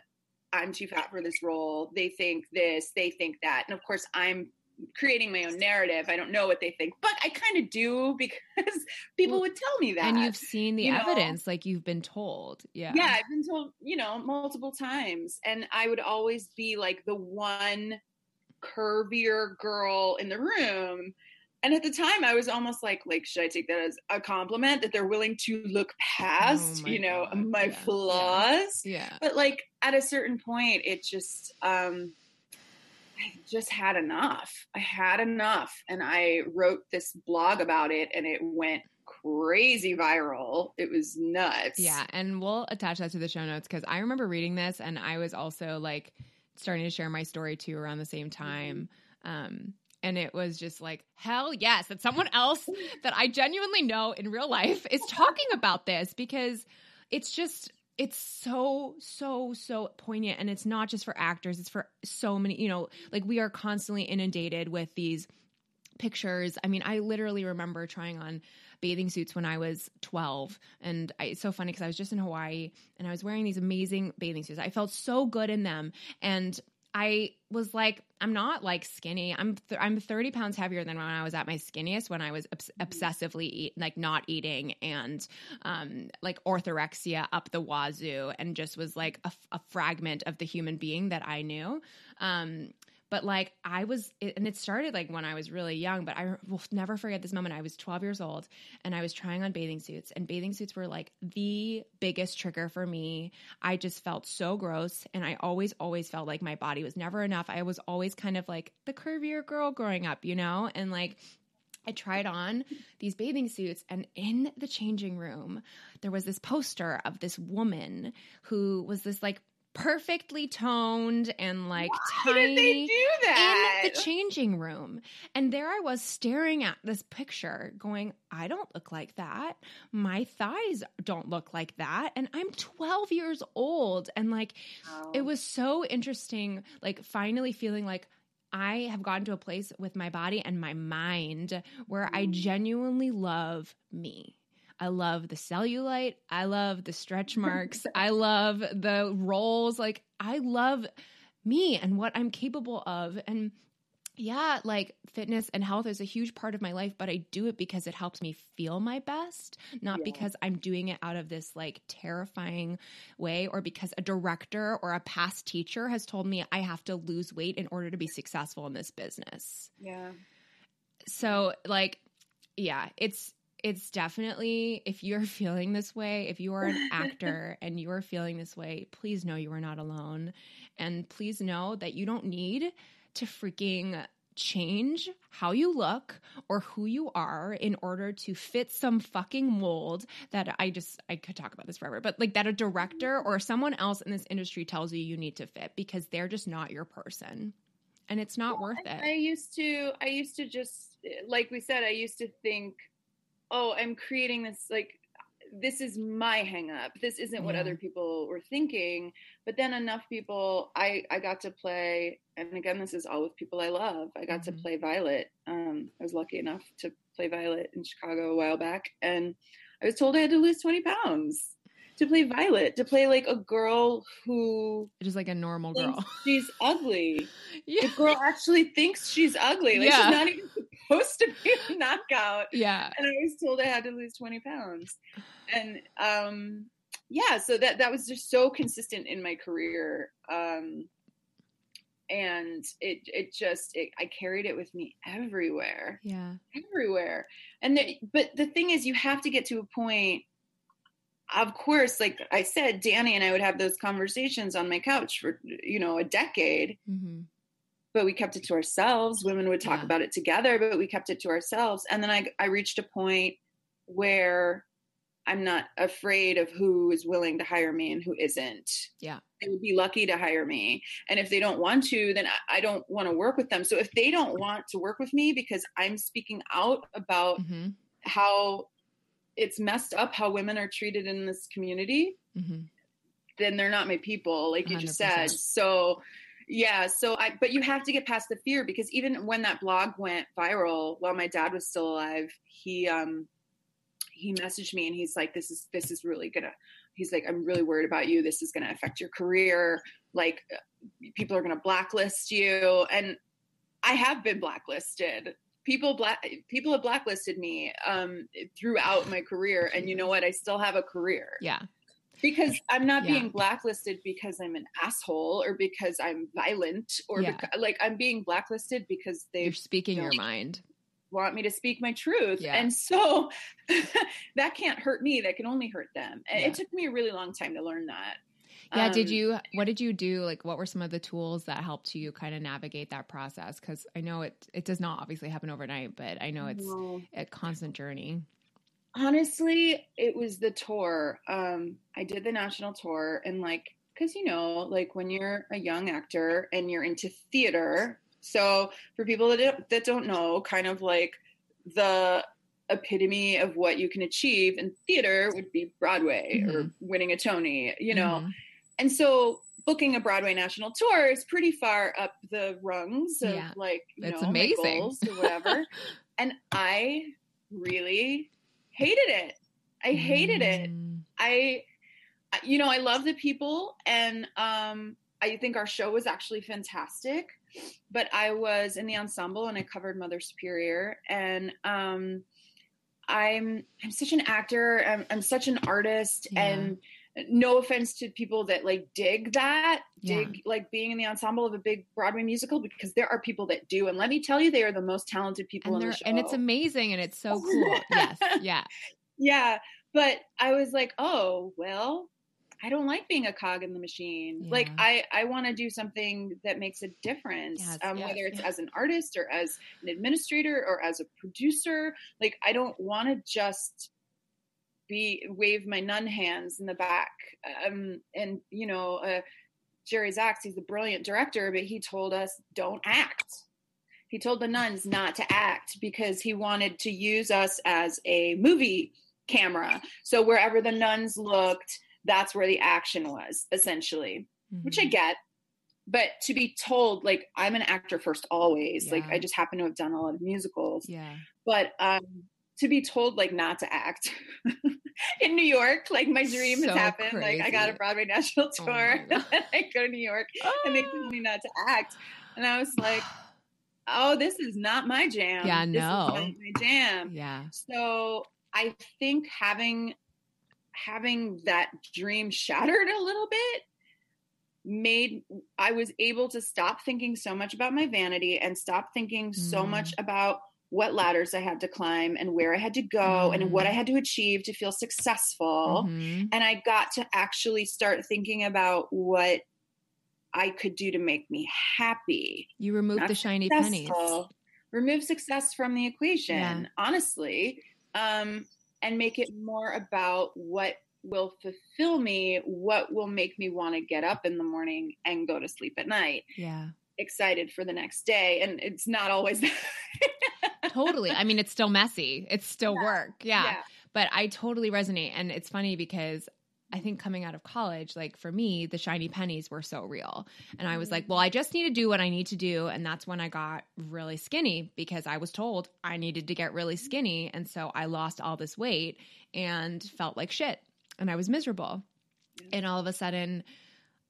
I'm too fat for this role. They think this, they think that. And of course, I'm creating my own narrative. I don't know what they think, but I kind of do because people Well, would tell me that. and you've seen the you know? evidence, like you've been told. Yeah. yeah, I've been told, you know, multiple times. And I would always be like the one curvier girl in the room. And at the time I was almost like, like, should I take that as a compliment that they're willing to look past, Oh you know, God, my yeah, yeah. flaws? Yeah. But like at a certain point, it just um I just had enough. I had enough. And I wrote this blog about it and it went crazy viral. It was nuts. Yeah, and we'll attach that to the show notes because I remember reading this and I was also like starting to share my story too around the same time. Um, and it was just like, hell yes, that someone else that I genuinely know in real life is talking about this because it's just it's so so so poignant. And it's not just for actors. It's for so many you know like we are constantly inundated with these pictures. I mean i literally remember trying on bathing suits when i was 12 and I, it's so funny because i was just in hawaii and i was wearing these amazing bathing suits. I felt so good in them. And I was like, I'm not like skinny. I'm th- I'm 30 pounds heavier than when I was at my skinniest. When I was obs- obsessively eat like not eating and um like orthorexia up the wazoo and just was like a, f- a fragment of the human being that I knew. Um, but like I was, it, and it started like when I was really young. But I will never forget this moment. I was 12 years old, and I was trying on bathing suits, and bathing suits were like the biggest trigger for me. I just felt so gross, and I always, always felt like my body was never enough. I was always kind of like the curvier girl growing up, you know, and like. I tried on these bathing suits, and in the changing room, there was this poster of this woman who was this like perfectly toned and like Why tiny did they do that? in the changing room. And there I was staring at this picture, going, I don't look like that. My thighs don't look like that. And I'm 12 years old. And like, it was so interesting, like, finally feeling like, I have gotten to a place with my body and my mind where I Mm. genuinely love me. I love the cellulite. I love the stretch marks. I love the rolls. Like, I love me and what I'm capable of. And yeah, like fitness and health is a huge part of my life, but I do it because it helps me feel my best, not Yeah. because I'm doing it out of this like terrifying way or because a director or a past teacher has told me I have to lose weight in order to be successful in this business. yeah. So, like, yeah, it's it's definitely if you're feeling this way, if you are an actor and you are feeling this way, please know you are not alone. And please know that you don't need to freaking change how you look or who you are in order to fit some fucking mold that I just I could talk about this forever but like that a director or someone else in this industry tells you you need to fit because they're just not your person and it's not worth I, it I used to I used to just eh, like we said I used to think oh I'm creating this like this is my hang up this isn't what Yeah. other people were thinking. But then enough people I I got to play and again this is all with people I love. I got Mhm. to play Violet. Um I was lucky enough to play Violet in Chicago a while back and I was told I had to lose 20 pounds to play Violet to play like a girl who just like a normal girl she's ugly yeah the girl actually thinks she's ugly. Like Yeah. she's not even supposed to be a knockout. yeah And I was told I had to lose 20 pounds. And um yeah, so that that was just so consistent in my career. Um and it it just it, I carried it with me everywhere. yeah Everywhere. And the, but the thing is you have to get to a point of course, like I said, Danny and I would have those conversations on my couch for, you know, a decade. Mm-hmm. But we kept it to ourselves. Women would talk yeah. about it together, but we kept it to ourselves. And then I, I reached a point where I'm not afraid of who is willing to hire me and who isn't. Yeah. They would be lucky to hire me. And if they don't want to, then I, I don't want to work with them. So if they don't want to work with me because I'm speaking out about mm-hmm. how it's messed up how women are treated in this community, mm-hmm. then they're not my people, like you 100%. just said. So yeah, so I but you have to get past the fear because even when that blog went viral while my dad was still alive, he um he messaged me and he's like, This is this is really gonna he's like, I'm really worried about you. This is gonna affect your career. Like people are gonna blacklist you. And I have been blacklisted people black people have blacklisted me um, throughout my career and you know what? I still have a career. Yeah. Because i'm not yeah. being blacklisted because i'm an asshole or because i'm violent or yeah. because, like i'm being blacklisted because they are speaking your mind. want me to speak my truth. Yeah. and so that can't hurt me. That can only hurt them. And it took me a really long time to learn that yeah. Um, did you, what did you do? Like, what were some of the tools that helped you kind of navigate that process? Cause I know it, it does not obviously happen overnight, but I know it's no. a constant journey. Honestly, it was the tour. Um, I did the national tour and like, cause you know, like when you're a young actor and you're into theater. So for people that don't, that don't know, kind of like the epitome of what you can achieve in theater would be Broadway mm-hmm. or winning a Tony, you know. Mm-hmm. And so booking a Broadway national tour is pretty far up the rungs of yeah. like, you That's know, amazing. or whatever. and I really hated it. I hated mm. it. I you know, I love the people and um I think our show was actually fantastic. But I was in the ensemble and I covered Mother Superior and um I'm I'm such an actor, I'm, I'm such an artist yeah. and no offense to people that like dig that dig yeah. like being in the ensemble of a big broadway musical because there are people that do and let me tell you they are the most talented people and in the show and it's amazing and it's so cool yes yeah yeah but i was like oh well i don't like being a cog in the machine yeah. like i i want to do something that makes a difference yes, um, yes, whether it's yes. as an artist or as an administrator or as a producer like i don't want to just be wave my nun hands in the back um, and you know uh, jerry zaks he's a brilliant director but he told us don't act he told the nuns not to act because he wanted to use us as a movie camera so wherever the nuns looked that's where the action was essentially mm-hmm. which i mm-hmm. get but to be told like i'm an actor first always yeah. like i just happen to have done a lot of musicals yeah but um to be told like not to act in New York, like my dream so has happened. Crazy. Like I got a Broadway national oh tour, oh I go to New York, oh. and they told me not to act, and I was like, "Oh, this is not my jam. Yeah, this no, my jam. Yeah." So I think having having that dream shattered a little bit made I was able to stop thinking so much about my vanity and stop thinking mm. so much about what ladders I had to climb and where I had to go mm-hmm. and what I mm-hmm. had to achieve to feel successful. Mm-hmm. And I got to actually start thinking about what I could do to make me happy. You remove the shiny pennies. Remove success from the equation, yeah. honestly, um, and make it more about what will fulfill me, what will make me want to get up in the morning and go to sleep at night. Yeah. Excited for the next day. And it's not always totally. I mean, it's still messy. It's still yeah. work. Yeah. yeah. But I totally resonate. And it's funny because I think coming out of college, like for me, the shiny pennies were so real. And I was like, mm-hmm. well, I just need to do what I need to do. And that's when I got really skinny because I was told I needed to get really mm-hmm. skinny. And so I lost all this weight and felt like shit. And I was miserable. And all of a sudden,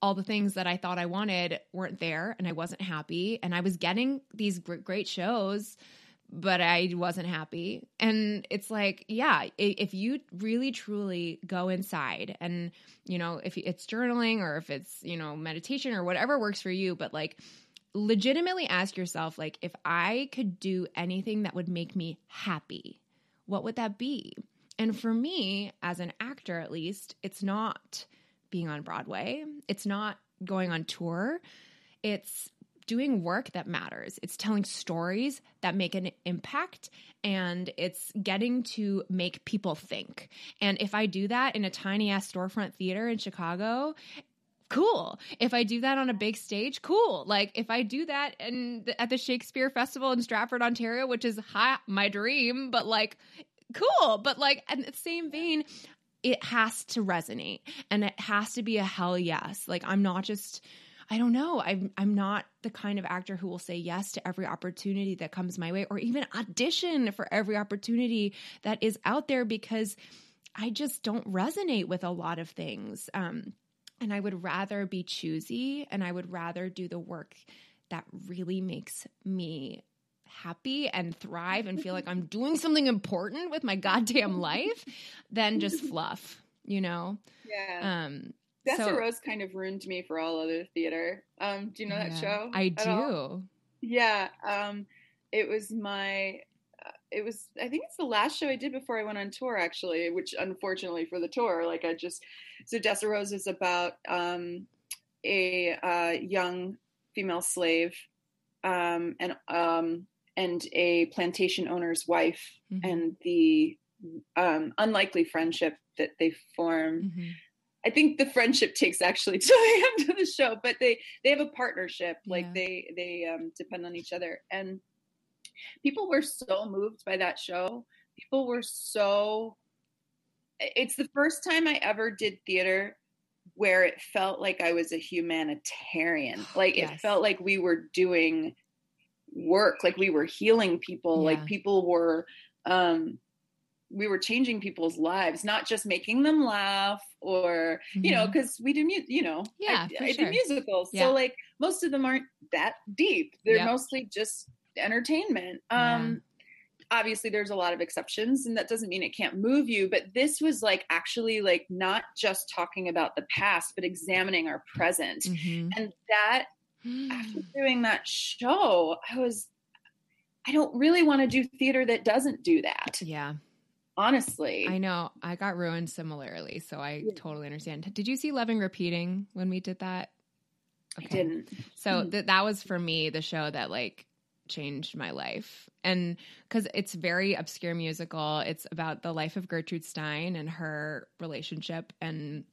all the things that I thought I wanted weren't there and I wasn't happy. And I was getting these great shows but I wasn't happy. And it's like, yeah, if you really truly go inside and, you know, if it's journaling or if it's, you know, meditation or whatever works for you, but like legitimately ask yourself, like, if I could do anything that would make me happy, what would that be? and for me, as an actor at least, it's not being on Broadway, it's not going on tour, it's doing work that matters. It's telling stories that make an impact and it's getting to make people think. And if I do that in a tiny ass storefront theater in Chicago, cool. If I do that on a big stage, cool. Like if I do that and at the Shakespeare Festival in Stratford, Ontario, which is high, my dream, but like cool. But like in the same vein, it has to resonate and it has to be a hell yes. Like I'm not just I don't know. I'm I'm not the kind of actor who will say yes to every opportunity that comes my way or even audition for every opportunity that is out there because I just don't resonate with a lot of things. Um, and I would rather be choosy and I would rather do the work that really makes me happy and thrive and feel like I'm doing something important with my goddamn life than just fluff, you know? Yeah. Um Dessa so, Rose kind of ruined me for all other theater. Um, do you know yeah, that show? I do. All? Yeah. Um, it was my. Uh, it was. I think it's the last show I did before I went on tour, actually. Which, unfortunately, for the tour, like I just. So Dessa Rose is about um, a uh, young female slave, um, and um, and a plantation owner's wife, mm-hmm. and the um, unlikely friendship that they form. Mm-hmm I think the friendship takes actually till the end of the show, but they they have a partnership. Like yeah. they they um, depend on each other, and people were so moved by that show. People were so. It's the first time I ever did theater where it felt like I was a humanitarian. Like yes. it felt like we were doing work, like we were healing people, yeah. like people were um we were changing people's lives, not just making them laugh or, mm-hmm. you know, because mm-hmm. we do, mu- you know, yeah, I, I sure. do musicals. Yeah. So like most of them aren't that deep. They're yep. mostly just entertainment. Um, yeah. obviously there's a lot of exceptions and that doesn't mean it can't move you, but this was like actually like not just talking about the past, but examining our present. Mm-hmm. And that after doing that show, I was I don't really want to do theater that doesn't do that. Yeah honestly. I know. I got ruined similarly, so I yeah. totally understand. Did you see Loving Repeating when we did that? Okay. I didn't. So hmm. th- that was for me the show that like changed my life. And cuz it's very obscure musical. It's about the life of Gertrude Stein and her relationship and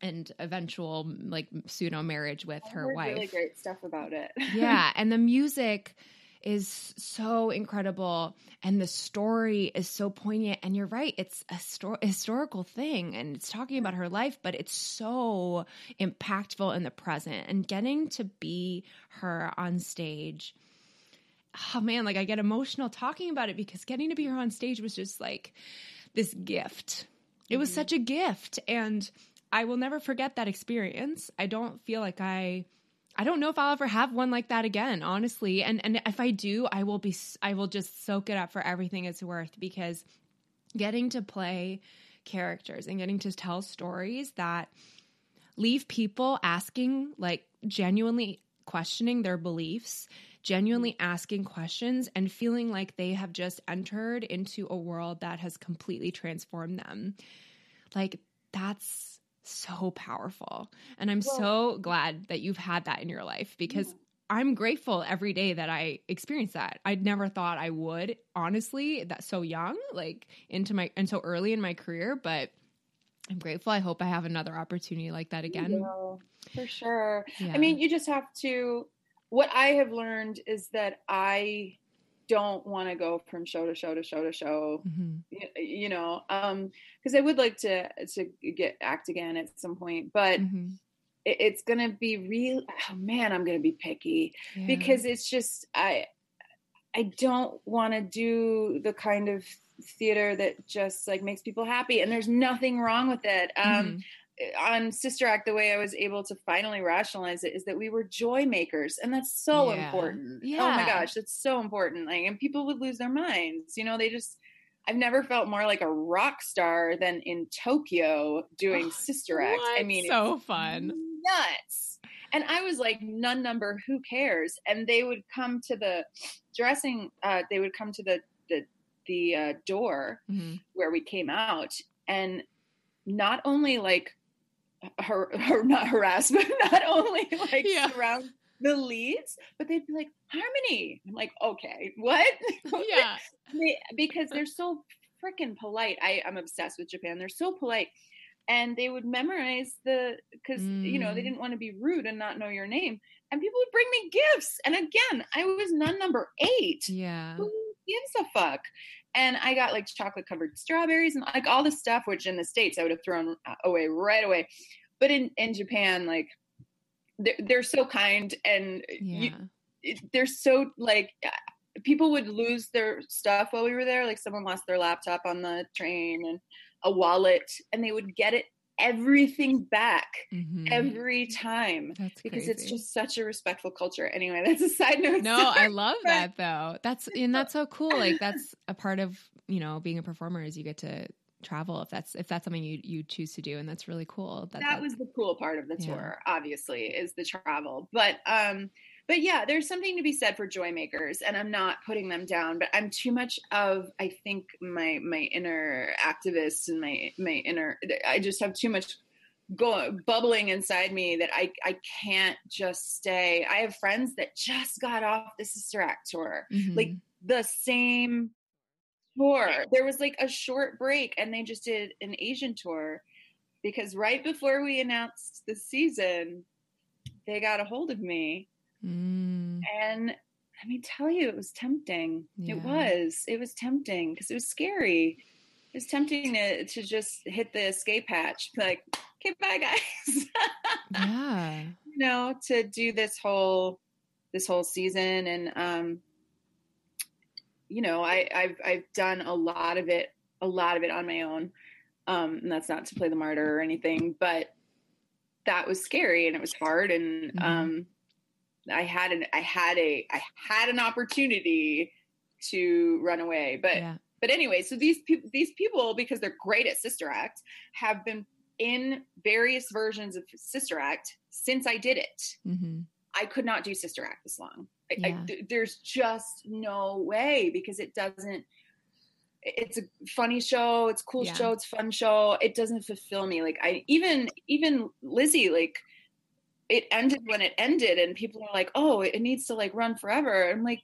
and eventual like pseudo marriage with I her wife. Really great stuff about it. yeah, and the music is so incredible and the story is so poignant and you're right it's a sto- historical thing and it's talking about her life but it's so impactful in the present and getting to be her on stage oh man like i get emotional talking about it because getting to be her on stage was just like this gift it was mm-hmm. such a gift and i will never forget that experience i don't feel like i I don't know if I'll ever have one like that again, honestly. And and if I do, I will be I will just soak it up for everything it's worth because getting to play characters and getting to tell stories that leave people asking like genuinely questioning their beliefs, genuinely asking questions and feeling like they have just entered into a world that has completely transformed them. Like that's so powerful. And I'm well, so glad that you've had that in your life because yeah. I'm grateful every day that I experience that. I'd never thought I would, honestly, that so young, like into my and so early in my career, but I'm grateful. I hope I have another opportunity like that again. for sure. Yeah. I mean, you just have to what I have learned is that I don't want to go from show to show to show to show mm-hmm. you, you, know um because i would like to to get act again at some point but mm-hmm. it, it's gonna be real oh man i'm gonna be picky yeah. because it's just i i don't want to do the kind of theater that just like makes people happy and there's nothing wrong with it um mm-hmm on Sister Act, the way I was able to finally rationalize it is that we were joy makers, and that's so yeah. important. Yeah. Oh my gosh, that's so important. Like, and people would lose their minds. You know, they just. I've never felt more like a rock star than in Tokyo doing oh, Sister Act. What? I mean, so fun, nuts. And I was like, none number, who cares? And they would come to the dressing. Uh, they would come to the the the uh, door hmm where we came out and not only like her, her not harass but not only like Yeah. surround the leads but they'd be like harmony i'm like okay what Yeah. They- because they're so freaking polite i i'm obsessed with japan they're so polite and they would memorize the because you know they Mm. didn't want to be rude and not know your name and people would bring me gifts and again i was nun number eight Yeah. who gives a fuck? And I got like chocolate covered strawberries and like all the stuff, which in the States I would have thrown uh, away right away. But in, in Japan, like they're, they're so kind and you, Yeah. it, they're so like uh, people would lose their stuff while we were there. Like someone lost their laptop on the train and a wallet and they would get it everything back Mhm. every time That's because crazy. it's just such a respectful culture. Anyway, that's a side note. no, I love that though. That's and that's so cool. Like that's a part of you know being a performer is you get to travel if that's if that's something you you choose to do, and that's really cool. that that- was the cool part of the Yeah. tour obviously is the travel but um but yeah there's something to be said for joy makers and i'm not putting them down but i'm too much of i think my my inner activist and my my inner i just have too much go bubbling inside me that i i can't just stay i have friends that just got off the sister act tour like Mhm. the same tour. There was like a short break and they just did an Asian tour because right before we announced the season, they got a hold of me. Mm. And let me tell you, it was tempting. Yeah. It was. It was tempting because it was scary. It was tempting to, to just hit the escape hatch, like, okay, bye guys. yeah. you know, to do this whole this whole season and um you know, I I've I've done a lot of it a lot of it on my own. Um and that's not to play the martyr or anything, but that was scary and it was hard and Mhm. um I had an I had a I had an opportunity to run away, but yeah. but anyway, so these people, these people, because they're great at Sister Act, have been in various versions of Sister Act since I did it. hmm I could not do Sister Act this long. I, I- th- there's just no way because it doesn't. It's a funny show. It's a cool Yeah. show. It's a fun show. It doesn't fulfill me. Like I even even Lizzie like. It ended when it ended, and people are like, "Oh, it needs to like run forever." I'm like,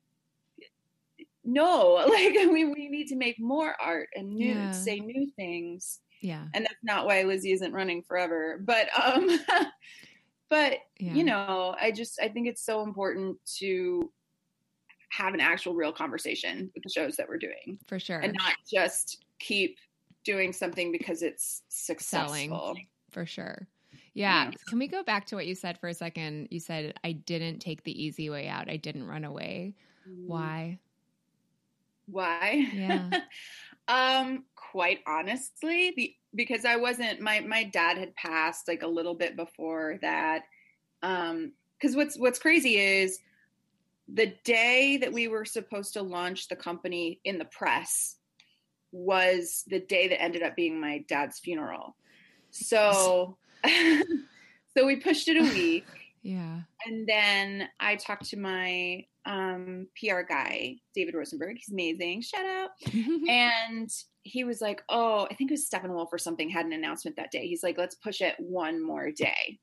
no like we, we need to make more art and new Yeah. say new things Yeah. and that's not why lizzie isn't running forever but um but Yeah. you know i just i think it's so important to have an actual real conversation with the shows that we're doing for sure. and not just keep doing something because it's Selling. successful For sure. Yeah. Can we go back to what you said for a second? You said, I didn't take the easy way out. I didn't run away. Why? why Yeah. um quite honestly the because i wasn't my my dad had passed like a little bit before that um because what's what's crazy is the day that we were supposed to launch the company in the press was the day that ended up being my dad's funeral so so we pushed it a week Yeah. and then I talked to my um, PR guy, David Rosenberg. He's amazing. Shout out. And he was like, Oh, I think it was Steppenwolf or something had an announcement that day. He's like, Let's push it one more day.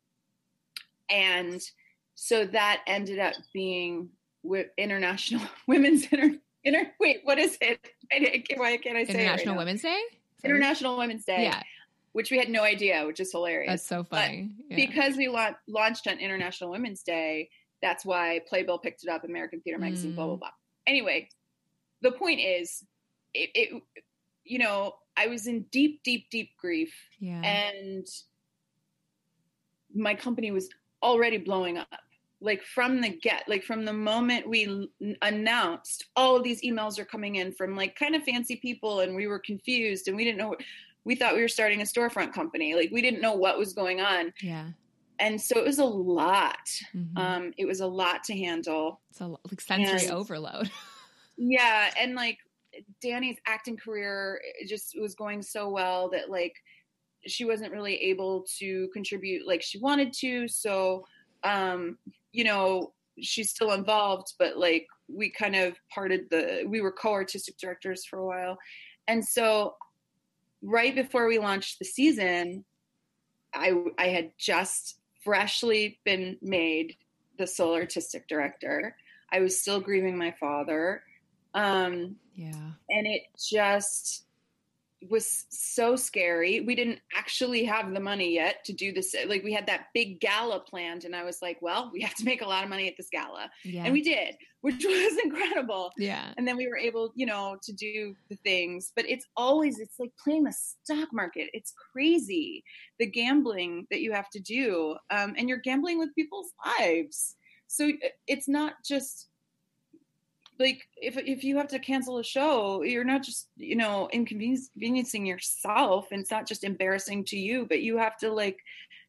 And so that ended up being International Women's Inter. Inter wait, what is it? I can't- Why can't I say International it right now? Women's Day? Sorry. International Women's Day, Yeah. Which we had no idea, which is hilarious That's so funny. Yeah. because we la- launched on International Women's Day, that's why Playbill picked it up, American Theater Magazine, blah blah Mm. blah. Anyway, the point is, it, it, you know, I was in deep, deep, deep grief, yeah. and my company was already blowing up. Like from the get, like from the moment we announced, all of these emails are coming in from like kind of fancy people, and we were confused, and we didn't know. What, we thought we were starting a storefront company. Like we didn't know what was going on yeah. and so it was a lot Mhm. um it was a lot to handle it's a lo- like sensory and- overload. yeah and like danny's acting career it just was going so well that like she wasn't really able to contribute like she wanted to so um you know she's still involved but like we kind of parted the we were co-artistic directors for a while and so right before we launched the season i i had just freshly been made the sole artistic director. I was still grieving my father. Um yeah. and it just was so scary. We didn't actually have the money yet to do this. Like we had that big gala planned, and I was like, "Well, we have to make a lot of money at this gala," yeah and we did, which was incredible. yeah And then we were able, you know, to do the things. But it's always it's like playing the stock market. It's crazy the gambling that you have to do, um, and you're gambling with people's lives. So uh, it's not just like if if you have to cancel a show, you're not just you know inconveniencing yourself, and it's not just embarrassing to you, but you have to like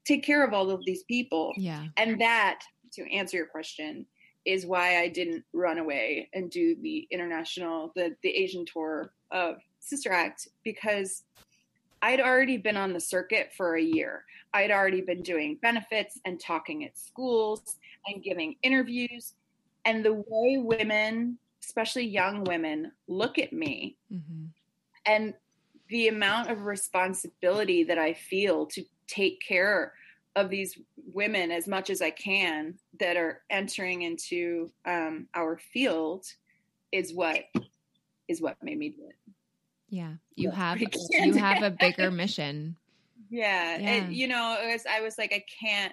take care of all of these people. yeah And that, to answer your question, is why I didn't run away and do the international, the the Asian tour of Sister Act because I'd already been on the circuit for a year. I'd already been doing benefits and talking at schools and giving interviews. And the way women, especially young women, look at me hmm and the amount of responsibility that I feel to take care of these women as much as I can that are entering into um, our field is what is what made me do it. yeah you have you have a bigger mission Yeah, Yeah. and you know, it was, I was like, I can't.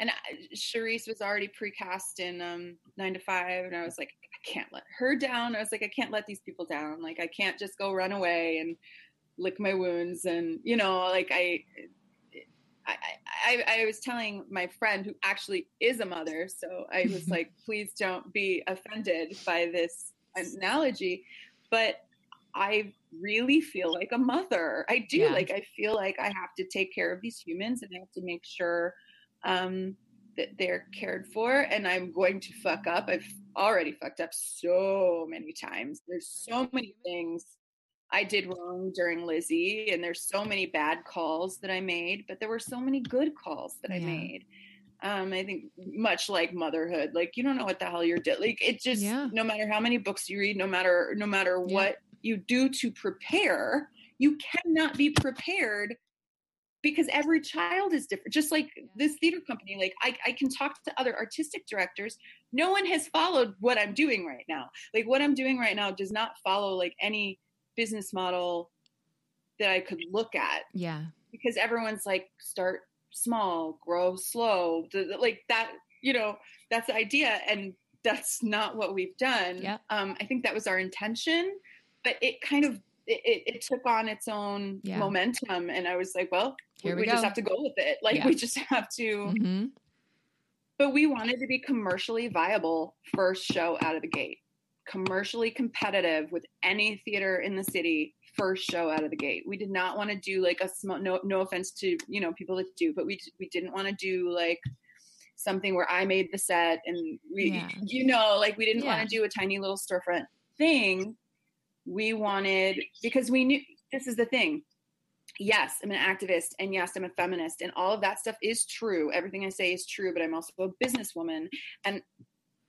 And Charisse was already precast in um, Nine to Five, and I was like, I can't let her down. I was like, I can't let these people down. Like, I can't just go run away and lick my wounds, and you know, like I. I, I, I was telling my friend who actually is a mother, so I was like, please don't be offended by this analogy. But I really feel like a mother. I do. Yeah. Like I feel like I have to take care of these humans and I have to make sure um, that they're cared for. And I'm going to fuck up. I've already fucked up so many times. There's so many things I did wrong during Lizzie, and there's so many bad calls that I made, but there were so many good calls that I Yeah. made. Um, I think much like motherhood, like you don't know what the hell you're doing. Like it just, Yeah. no matter how many books you read, no matter no matter Yeah. what you do to prepare, you cannot be prepared because every child is different. Just like this theater company, like I, I can talk to other artistic directors. No one has followed what I'm doing right now. Like what I'm doing right now does not follow like any business model that I could look at yeah because everyone's like start small, grow slow, like that. You know, that's the idea, and that's not what we've done. Yep. Um, I think that was our intention, but it kind of it, it, took on its own Yeah. momentum, and I was like, well, Here we, we just have to go with it. Like Yeah. we just have to. hmm But we wanted to be commercially viable first show out of the gate, commercially competitive with any theater in the city first show out of the gate. We did not want to do like a small. No, no offense to you know people that do, but we we didn't want to do like something where I made the set and we Yeah. you know like we didn't want to do a tiny little storefront thing. We wanted because we knew this is the thing yes, I'm an activist and yes, I'm a feminist and all of that stuff is true. Everything I say is true, but I'm also a businesswoman and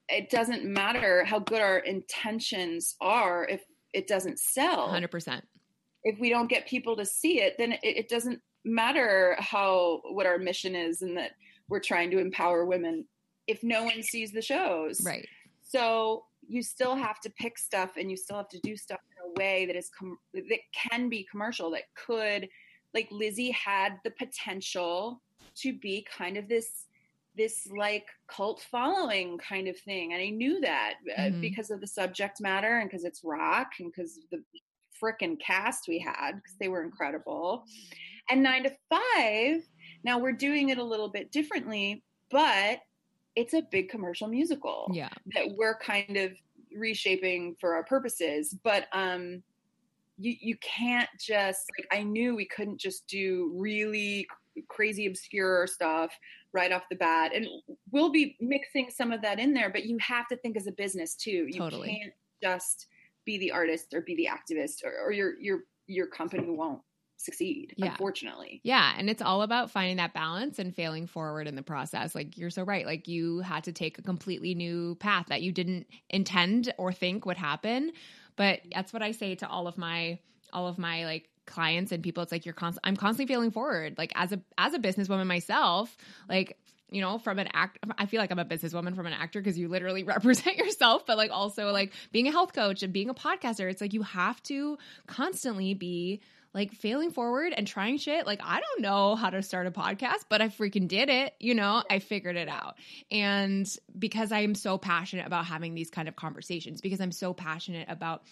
it doesn't matter how good our intentions are if it doesn't sell. 100% If we don't get people to see it, then it, it doesn't matter how what our mission is and that we're trying to empower women if no one sees the shows. right So you still have to pick stuff and you still have to do stuff in a way that is com- that can be commercial that could like Lizzie had the potential to be kind of this this like cult following kind of thing and I knew that uh, Mhm. because of the subject matter and because it's rock and because the frickin' cast we had because they were incredible and 9 to 5 now we're doing it a little bit differently but it's a big commercial musical yeah. that we're kind of reshaping for our purposes but um you you can't just like i knew we couldn't just do really crazy obscure stuff right off the bat and we'll be mixing some of that in there but you have to think as a business too. You Totally. can't just be the artist or be the activist or, or your your your company won't succeed Yeah. unfortunately Yeah, and it's all about finding that balance and failing forward in the process. Like you're so right. Like you had to take a completely new path that you didn't intend or think would happen. But that's what I say to all of my all of my like clients and people. It's like you're constant I'm constantly failing forward. Like as a as a businesswoman myself, like you know, from an act, I feel like I'm a businesswoman from an actor because you literally represent yourself, but like also like being a health coach and being a podcaster, it's like you have to constantly be like failing forward and trying shit. Like, I don't know how to start a podcast, but I freaking did it. You know, I figured it out. And because I am so passionate about having these kind of conversations, because I'm so passionate about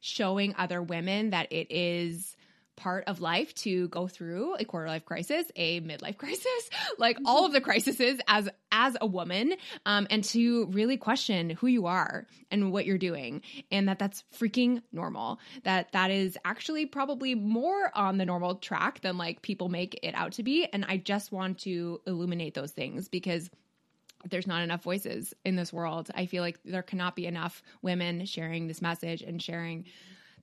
showing other women that it is part of life to go through a quarter life crisis, a midlife crisis, like all of the crises as as a woman, um, and to really question who you are and what you're doing, and that that's freaking normal. That that is actually probably more on the normal track than like people make it out to be. And I just want to illuminate those things because there's not enough voices in this world. I feel like there cannot be enough women sharing this message and sharing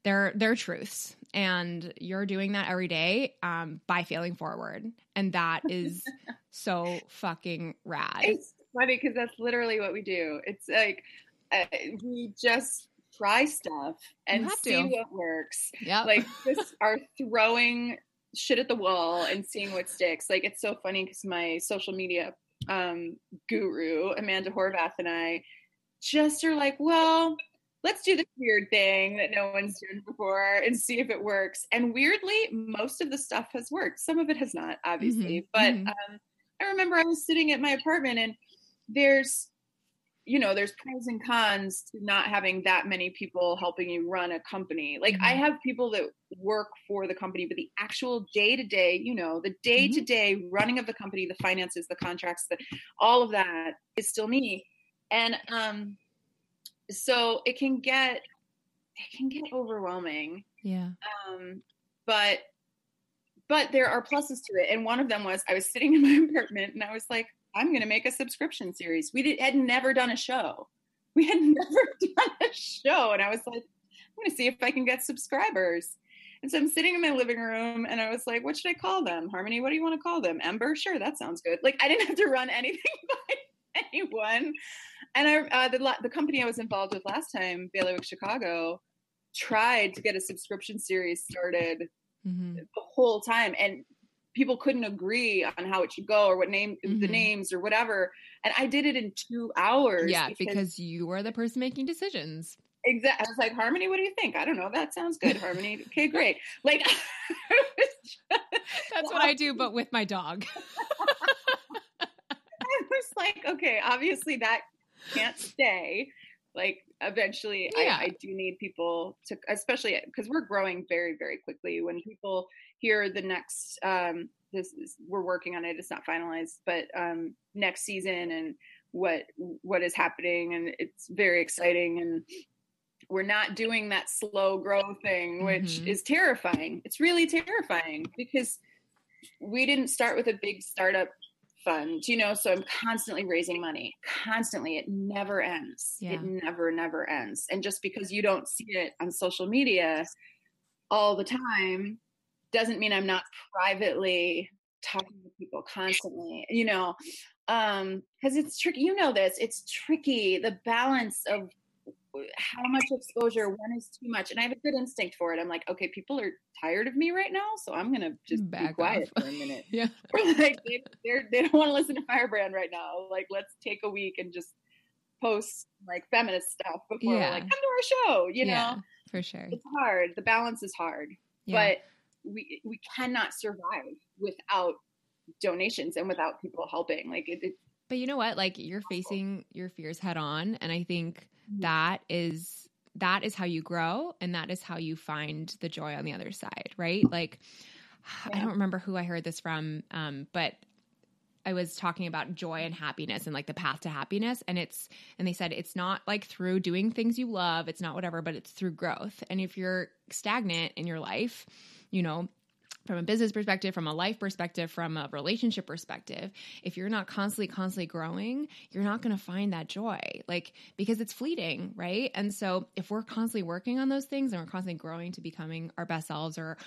their their truths and you're doing that every day um, by failing forward. And that is so fucking rad. It's funny because that's literally what we do. It's like uh, we just try stuff and see to. what works. Yeah like just are throwing shit at the wall and seeing what sticks. Like it's so funny because my social media um guru amanda horvath and i just are like well let's do this weird thing that no one's done before and see if it works. And weirdly most of the stuff has worked. Some of it has not obviously Mhm, but mhm. um i remember i was sitting at my apartment and there's you know there's pros and cons to not having that many people helping you run a company. Like i Mhm. have people that work for the company but the actual day to day you know the day to day running of the company the finances the contracts the all of that is still me. And um so it can get it can get overwhelming. Yeah. Um, but but there are pluses to it. And one of them was i was sitting in my apartment and i was like i'm going to make a subscription series. We did, had never done a show. We had never done a show. And i was like i'm going to see if i can get subscribers. And so i'm sitting in my living room and i was like what should i call them? Harmony what do you want to call them? Ember sure that sounds good. Like i didn't have to run anything by anyone and i uh, the, the company i was involved with last time bailiwick chicago tried to get a subscription series started Mhm. the whole time. And people couldn't agree on how it should go or what name the Mhm. names or whatever. And i did it in two hours yeah because you are the person making decisions. Exactly i was like harmony what do you think? I don't know. That sounds good harmony. Okay great. Like that's what i do but with my dog. I was like, okay, obviously that can't stay. Like eventually Yeah. I, I do need people to especially because we're growing very, very quickly. When people hear the next um this is we're working on it, it's not finalized, but um next season and what what is happening and it's very exciting and we're not doing that slow grow thing, which Mhm. is terrifying. It's really terrifying because we didn't start with a big startup fund, you know, so I'm constantly raising money, constantly. It never ends. Yeah. It never, never ends. And just because you don't see it on social media all the time doesn't mean I'm not privately talking to people constantly, you know, um, because it's tricky. You know this, it's tricky. The balance of how much exposure? When is too much. And i have a good instinct for it. I'm like okay people are tired of me right now so i'm gonna just be Back quiet off. for a minute. Yeah. Or like they, they don't want to listen to firebrand right now. Like let's take a week and just post like feminist stuff before Yeah. we're like come to our show you know? yeah for sure. It's hard. The balance is hard. Yeah. but we we cannot survive without donations and without people helping. Like it, it But you know what? Like you're facing your fears head on. And I think Mhm. that is that is how you grow and that is how you find the joy on the other side, right? Like I don't remember who I heard this from, um, but I was talking about joy and happiness and like the path to happiness. And it's, and they said it's not like through doing things you love, it's not whatever, but it's through growth. And if you're stagnant in your life, you know, from a business perspective, from a life perspective, from a relationship perspective, if you're not constantly, constantly growing, you're not going to find that joy, like because it's fleeting, right? And so if we're constantly working on those things and we're constantly growing to becoming our best selves or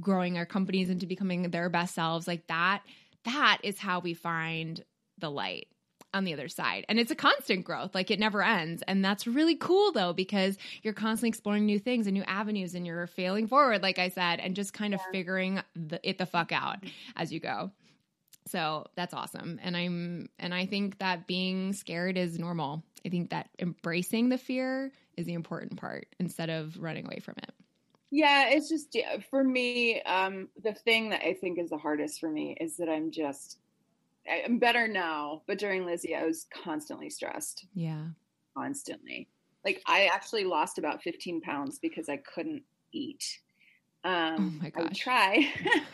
growing our companies into becoming their best selves, like that, that is how we find the light on the other side. And it's a constant growth, like it never ends. And that's really cool though, because you're constantly exploring new things and new avenues and you're failing forward, like I said, and just kind of yeah. figuring the, it the fuck out as you go. So that's awesome. And I'm, and I think that being scared is normal. I think that embracing the fear is the important part instead of running away from it. Yeah, it's just for me. Um, the thing that I think is the hardest for me is that I'm just I'm better now, but during Lizzie, I was constantly stressed. Yeah. Constantly. Like I actually lost about 15 pounds because I couldn't eat. Um, oh my gosh. I would try.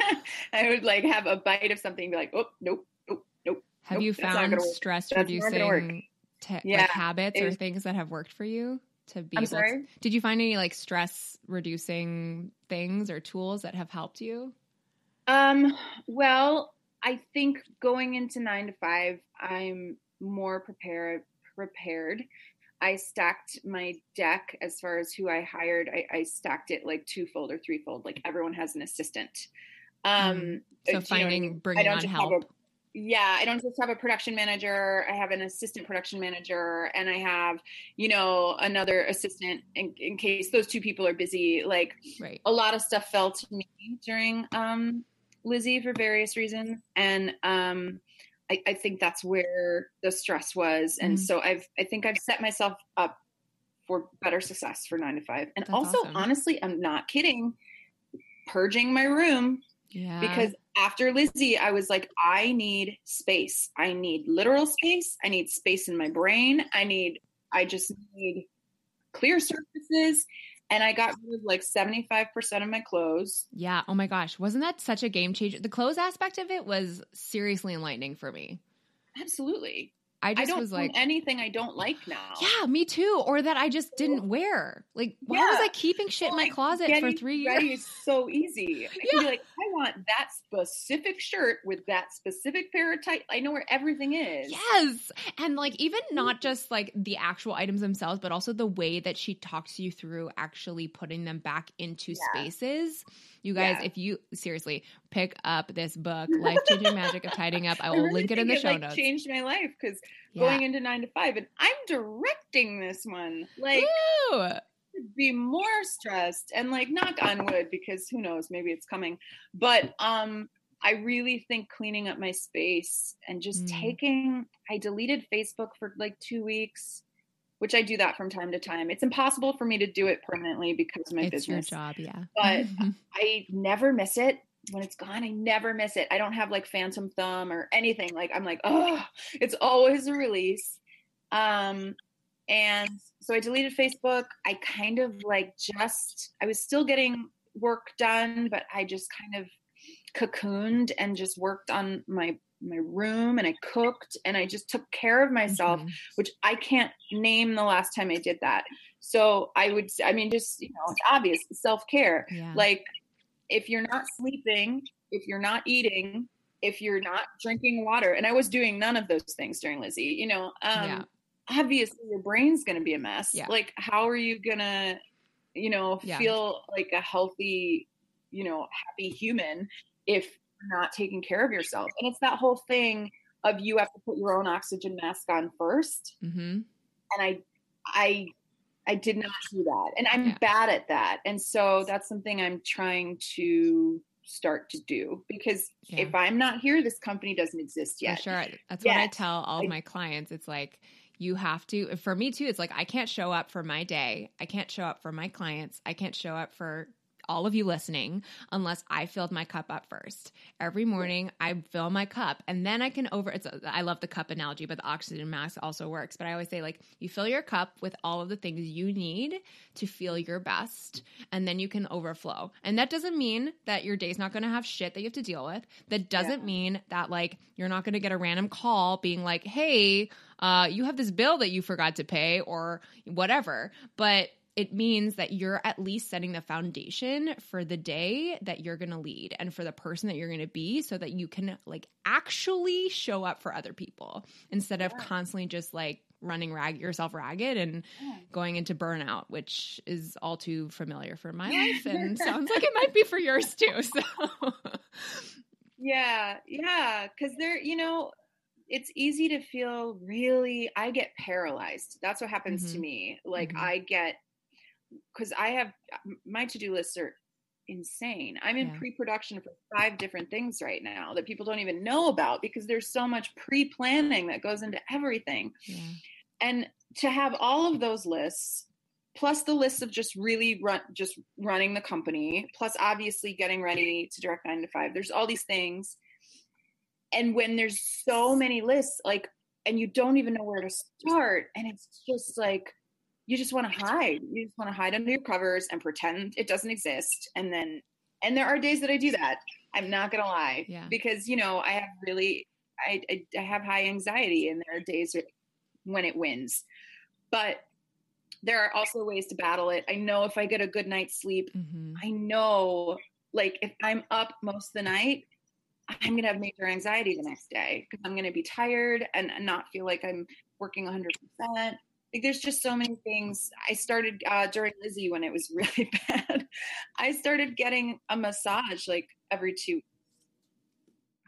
I would like have a bite of something and be like, oh, nope, nope, nope. Have nope, you found stress reducing te- yeah. like habits or things that have worked for you to be I'm sorry? To, did you find any like stress reducing things or tools that have helped you? Um, well, I think going into nine to five, I'm more prepared. Prepared. I stacked my deck as far as who I hired. I, I stacked it like twofold or threefold. Like everyone has an assistant. Um, mm. So finding, you know, bringing on help. A, yeah, I don't just have a production manager. I have an assistant production manager, and I have, you know, another assistant in, in case those two people are busy. Like, right. a lot of stuff fell to me during um, Lizzie for various reasons, and um, I, I, think that's where the stress was. And mm-hmm. so I've I think I've set myself up for better success for nine to five. And that's also, awesome. honestly, I'm not kidding. Purging my room yeah. Because after Lizzie, I was like, I need space. I need literal space. I need space in my brain. I need, I just need clear surfaces and I got rid of like 75% of my clothes. Yeah. Oh my gosh. Wasn't that such a game changer? The clothes aspect of it was seriously enlightening for me. Absolutely. I just I was like anything I don't like now. Yeah, me too. Or that I just didn't wear. Like, why yeah. was I keeping shit well, in my like, closet for three years? Is so easy. I yeah. like, I want that specific shirt with that specific pair of tight. I know where everything is. Yes, and like even not just like the actual items themselves, but also the way that she talks you through actually putting them back into yeah. spaces you guys, yeah. if you seriously pick up this book, Life Changing Magic of Tidying Up, I will I link it in the it, show like, notes. Changed my life because yeah. going into nine to five, and I'm directing this one. Like, be more stressed and like knock on wood because who knows, maybe it's coming. But um, I really think cleaning up my space and just mm. taking. I deleted Facebook for like two weeks which I do that from time to time. It's impossible for me to do it permanently because of my it's business. Job, yeah. But I never miss it. When it's gone, I never miss it. I don't have like phantom thumb or anything. Like I'm like, oh, it's always a release. Um, and so I deleted Facebook. I kind of like just I was still getting work done, but I just kind of cocooned and just worked on my my room and I cooked and I just took care of myself, mm-hmm. which I can't name the last time I did that. So I would, I mean, just, you know, it's obvious self care. Yeah. Like if you're not sleeping, if you're not eating, if you're not drinking water, and I was doing none of those things during Lizzie, you know, um, yeah. obviously your brain's going to be a mess. Yeah. Like, how are you going to, you know, feel like a healthy, you know, happy human if not taking care of yourself. And it's that whole thing of you have to put your own oxygen mask on 1st mm-hmm. And I, I, I did not do that. And I'm yeah. bad at that. And so that's something I'm trying to start to do because yeah. if I'm not here, this company doesn't exist yet. For sure. That's what I tell all of my clients. It's like, you have to for me too it's like i can't show up for my day i can't show up for my clients i can't show up for all of you listening unless I filled my cup up first. Every morning I fill my cup and then I can over it's a, I love the cup analogy but the oxygen mask also works. But I always say like you fill your cup with all of the things you need to feel your best and then you can overflow. And that doesn't mean that your day's not going to have shit that you have to deal with. That doesn't yeah. mean that like you're not going to get a random call being like, "Hey, uh, you have this bill that you forgot to pay or whatever." But it means that you're at least setting the foundation for the day that you're going to lead and for the person that you're going to be so that you can like actually show up for other people instead of Yeah. constantly just like running rag yourself ragged and Yeah. going into burnout which is all too familiar for my life and sounds like it might be for yours too so Yeah, yeah, because there, you know, it's easy to feel really. I get paralyzed. That's what happens to Mhm. me. Like Mhm. I get because I have my to do lists are insane. I'm in Yeah. pre-production for five different things right now that people don't even know about because there's so much pre-planning that goes into everything. yeah and to have all of those lists plus the list of just really run just running the company plus obviously getting ready to direct 9 to 5 there's all these things and when there's so many lists like and you don't even know where to start and it's just like you just want to hide you just want to hide under your covers and pretend it doesn't exist and then and there are days that i do that i'm not gonna lie Yeah. because you know i have really I, I i have high anxiety and there are days when it wins but there are also ways to battle it i know if i get a good night's sleep hmm I know, like, if I'm up most of the night, I'm going to have major anxiety the next day because I'm going to be tired and not feel like I'm working 100%. Like, there's just so many things. I started uh, during Lizzie when it was really bad. I started getting a massage like every two.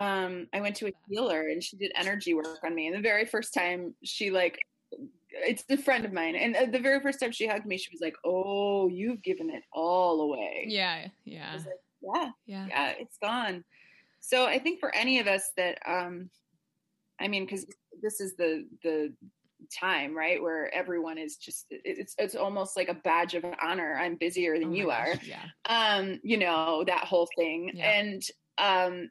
Um, I went to a healer and she did energy work on me. And the very first time she like it's a friend of mine. And uh, the very first time she hugged me, she was like, "Oh, you've given it all away." yeah yeah like, "Yeah, yeah yeah, it's gone." So I think for any of us that, um, I mean, because this is the the time right? Where everyone is just it's it's almost like a badge of honor. I'm busier than Oh you gosh, are. yeah. Um you know that whole thing. Yeah. and um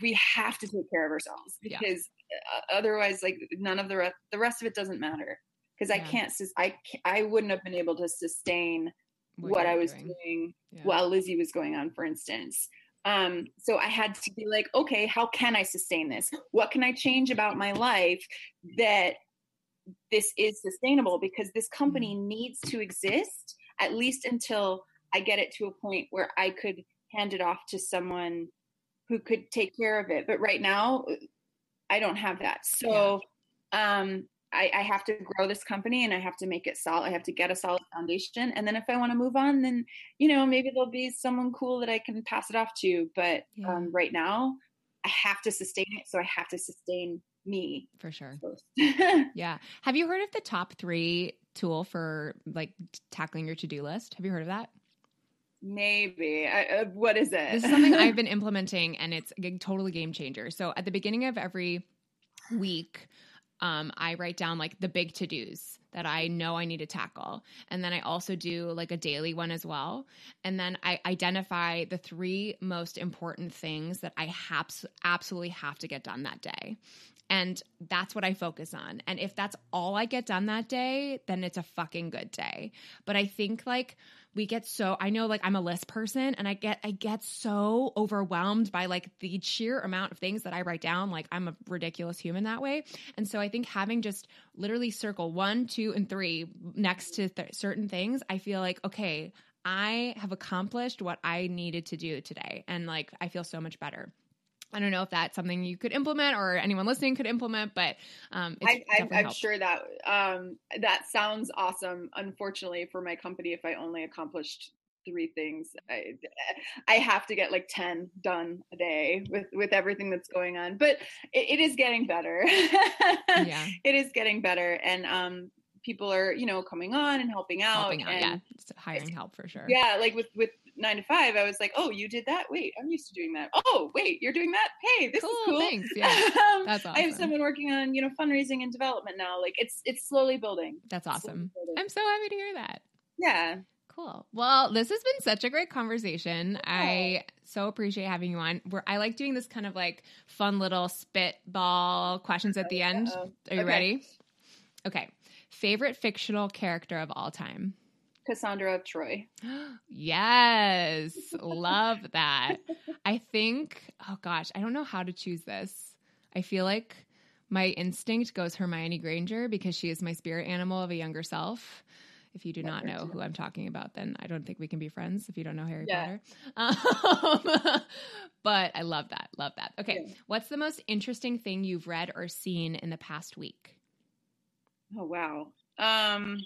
we have to take care of ourselves because uh, otherwise like none of the rest the rest of it doesn't matter. Because i can't sus- i i wouldn't have been able to sustain what, you're i was doing. doing Yeah. while lizzie was going on for instance. Um so i had to be like okay how can i sustain this? What can i change about my life that this is sustainable because this company Mm-hmm. needs to exist at least until I get it to a point where I could hand it off to someone who could take care of it. But right now, I don't have that. So um, I, I have to grow this company and I have to make it solid. I have to get a solid foundation. And then if I want to move on, then, you know, maybe there'll be someone cool that I can pass it off to. But Yeah. um, right now, I have to sustain it. So I have to sustain me for sure. Yeah. Have you heard of the top three tool for like tackling your to do list? Have you heard of that? Maybe. I, uh, what is it? This is something I've been implementing and it's a totally game changer. So at the beginning of every week, um, I write down like the big to dos that I know I need to tackle. And then I also do like a daily one as well. And then I identify the three most important things that I have absolutely have to get done that day. And that's what I focus on. And if that's all I get done that day, then it's a fucking good day. But I think like we get so I know like I'm a list person and I get I get so overwhelmed by like the sheer amount of things that I write down. Like I'm a ridiculous human that way. And so I think having just literally circle one, two, and three next to th- certain things, I feel like, okay, I have accomplished what I needed to do today. And like I feel so much better. I don't know if that's something you could implement or anyone listening could implement, but um, it's I, helped. sure that um, that sounds awesome. Unfortunately, for my company, if I only accomplished three things, I, I have to get like ten done a day with with everything that's going on. But it, it is getting better. Yeah. it is getting better, and um, people are you know coming on and helping out. helping out. and, Yeah, it's hiring help for sure. yeah, like with with nine to five, I was like, oh, you did that. Wait, I'm used to doing that. Oh, wait, you're doing that. Hey, this cool, is cool. Thanks. Yeah, Um, that's I have someone working on you know fundraising and development now. Like it's it's slowly building. That's awesome. building. I'm so happy to hear that. Yeah. Cool. Well, this has been such a great conversation. I so appreciate having you on. Where I like doing this kind of like fun little spitball questions at the end. Uh-oh. Are you Okay. ready? Okay. Favorite fictional character of all time? Cassandra of Troy. yes. Love that. I think, oh gosh, I don't know how to choose this. I feel like my instinct goes Hermione Granger because she is my spirit animal of a younger self. If you do not know who I'm talking about, then I don't think we can be friends if you don't know Harry Yeah. Potter. Um, but I love that. Love that. Okay. Yeah. What's the most interesting thing you've read or seen in the past week? Oh wow. Um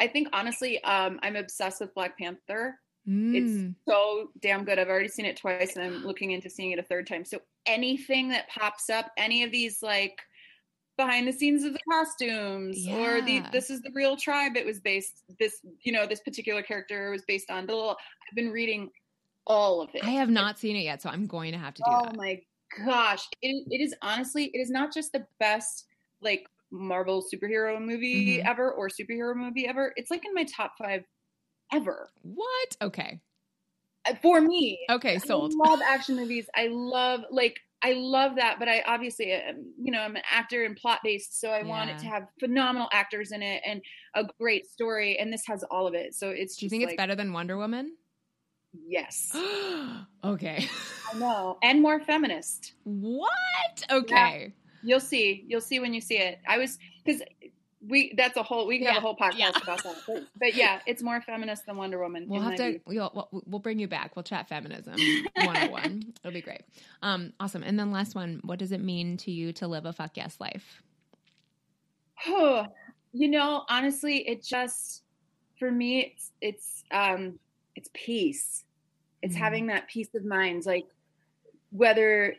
I think honestly, um, I'm obsessed with Black Panther. Mm. It's so damn good. I've already seen it twice and I'm looking into seeing it a third time. So anything that pops up, any of these like behind the scenes of the costumes or the this is the real tribe it was based this you know this particular character was based on blah. I've been reading all of it. I have not seen it yet, so I'm going to have to do Oh that. my gosh. It, it is honestly, it is not just the best like Marvel superhero movie Mhm. ever or superhero movie ever. It's like in my top five ever. What? Okay. Uh, For me. Okay, sold. I love action movies. I love like I love that, but I obviously um, you know I'm an actor and plot based, so I want it to have phenomenal actors in it and a great story, and this has all of it. So it's Do you think it's better than Wonder Woman? Yes, okay. I know, and more feminist. what? Okay. You'll see. You'll see when you see it. I was because we that's a whole we can have a whole podcast yeah. about that. But, but yeah, it's more feminist than Wonder Woman. We'll have to we'll, we'll bring you back. We'll chat feminism 101. It'll be great. Um awesome. And then last one, what does it mean to you to live a fuck yes life? Oh, you know, honestly, it just for me it's it's um it's peace. It's Mhm. having that peace of mind like whether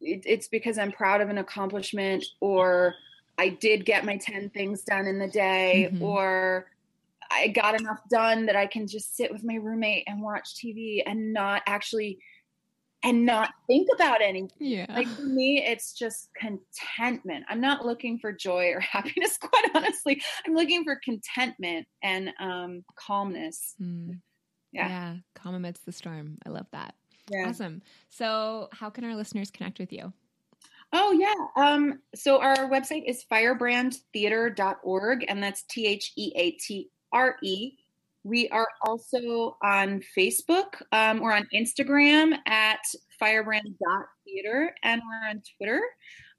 it, it, it's because I'm proud of an accomplishment or I did get my 10 things done in the day Mhm. or I got enough done that I can just sit with my roommate and watch TV and not actually and not think about anything. Yeah. Like for me, it's just contentment. I'm not looking for joy or happiness, quite honestly. I'm looking for contentment and um, calmness. Mm. Yeah. yeah. Calm amidst the storm. I love that. Yeah. Awesome. So, how can our listeners connect with you? Oh yeah. Um, so our website is firebrandtheatre.org and that's T H E A T R E. We are also on Facebook. Um, we're on Instagram at firebrand.theater and we're on Twitter.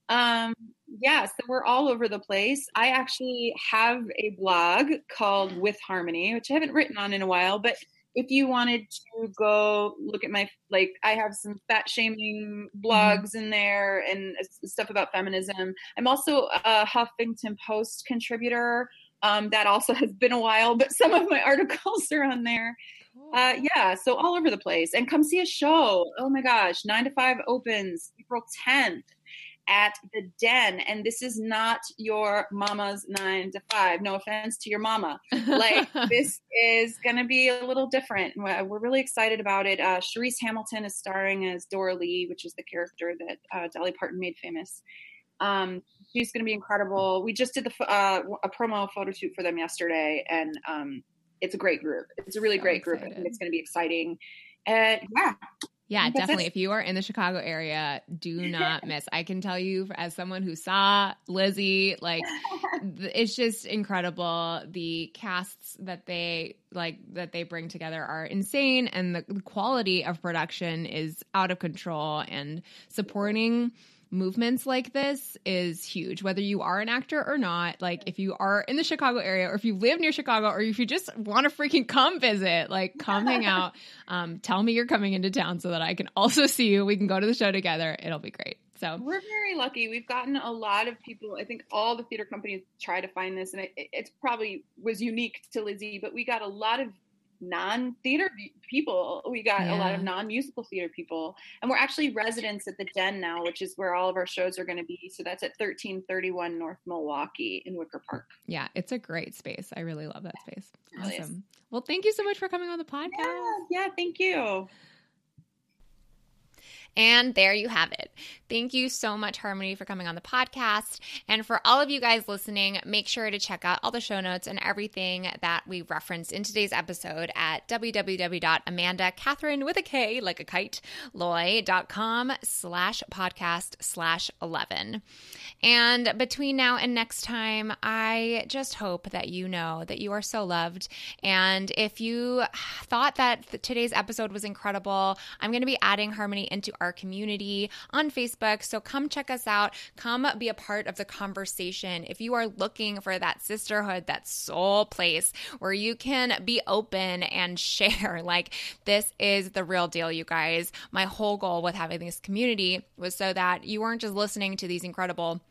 Um, yeah, so we're all over the place. I actually have a blog called With Harmony, which I haven't written on in a while, but if you wanted to go look at my like i have some fat shaming blogs in there and stuff about feminism. I'm also a huffington post contributor um, that also has been a while but some of my articles are on there. Uh, yeah so all over the place. And come see a show. Oh my gosh nine to five opens april 10th at the den and this is not your mama's nine to five no offense to your mama like this is going to be a little different. We're we're really excited about it. Uh, Sharice Hamilton is starring as Doralee, which is the character that uh, Dolly Parton made famous. Um, she's going to be incredible. We just did the uh, a promo photo shoot for them yesterday, and um, it's a great group. It's a really So great group. I think it's going to be exciting. And yeah, Yeah, definitely. If you are in the Chicago area, do not miss. I can tell you, as someone who saw Lizzie, like it's just incredible. The casts that they like that they bring together are insane, and the, the quality of production is out of control. And supporting movements like this is huge whether you are an actor or not like if you are in the chicago area or if you live near chicago or if you just want to freaking come visit like come hang out um, tell me you're coming into town so that i can also see you we can go to the show together it'll be great so We're very lucky. We've gotten a lot of people. I think all the theater companies try to find this, and it, it's probably was unique to Lizzie. But we got a lot of non-theater people. We got a lot of non-musical theater people, and we're actually residents at the Den now, which is where all of our shows are going to be. So that's at 1331 North Milwaukee in Wicker Park. yeah it's a great space i really love that space really awesome well thank you so much for coming on the podcast Yeah, yeah. Thank you. And there you have it. Thank you so much, Harmony, for coming on the podcast. And for all of you guys listening, make sure to check out all the show notes and everything that we referenced in today's episode at www.amandakatherine with a K, like a kite, loy.com slash podcast slash 11. And between now and next time, I just hope that you know that you are so loved. And if you thought that today's episode was incredible, I'm going to be adding Harmony into our our community on Facebook. So come check us out. Come be a part of the conversation. If you are looking for that sisterhood, that soul place where you can be open and share, like this is the real deal, you guys. My whole goal with having this community was so that you weren't just listening to these incredible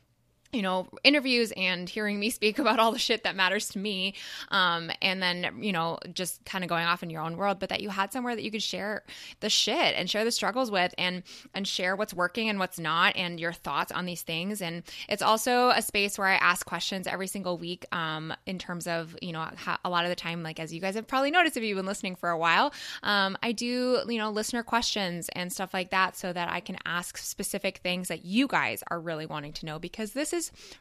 you know, interviews and hearing me speak about all the shit that matters to me. Um, and then, you know, just kind of going off in your own world, but that you had somewhere that you could share the shit and share the struggles with and, and share what's working and what's not and your thoughts on these things. And it's also a space where I ask questions every single week, um, in terms of, you know, a lot of the time, like, as you guys have probably noticed if you've been listening for a while, um, I do, you know, listener questions and stuff like that so that I can ask specific things that you guys are really wanting to know because this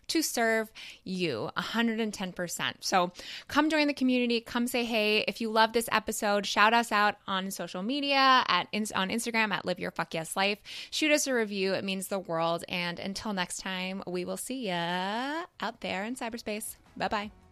to serve you 110%. So come join the community. Come say hey. If you love this episode, shout us out on social media at on Instagram at Live Your Fuck Yes Life. Shoot us a review. It means the world. And until next time, we will see ya out there in cyberspace. Bye bye.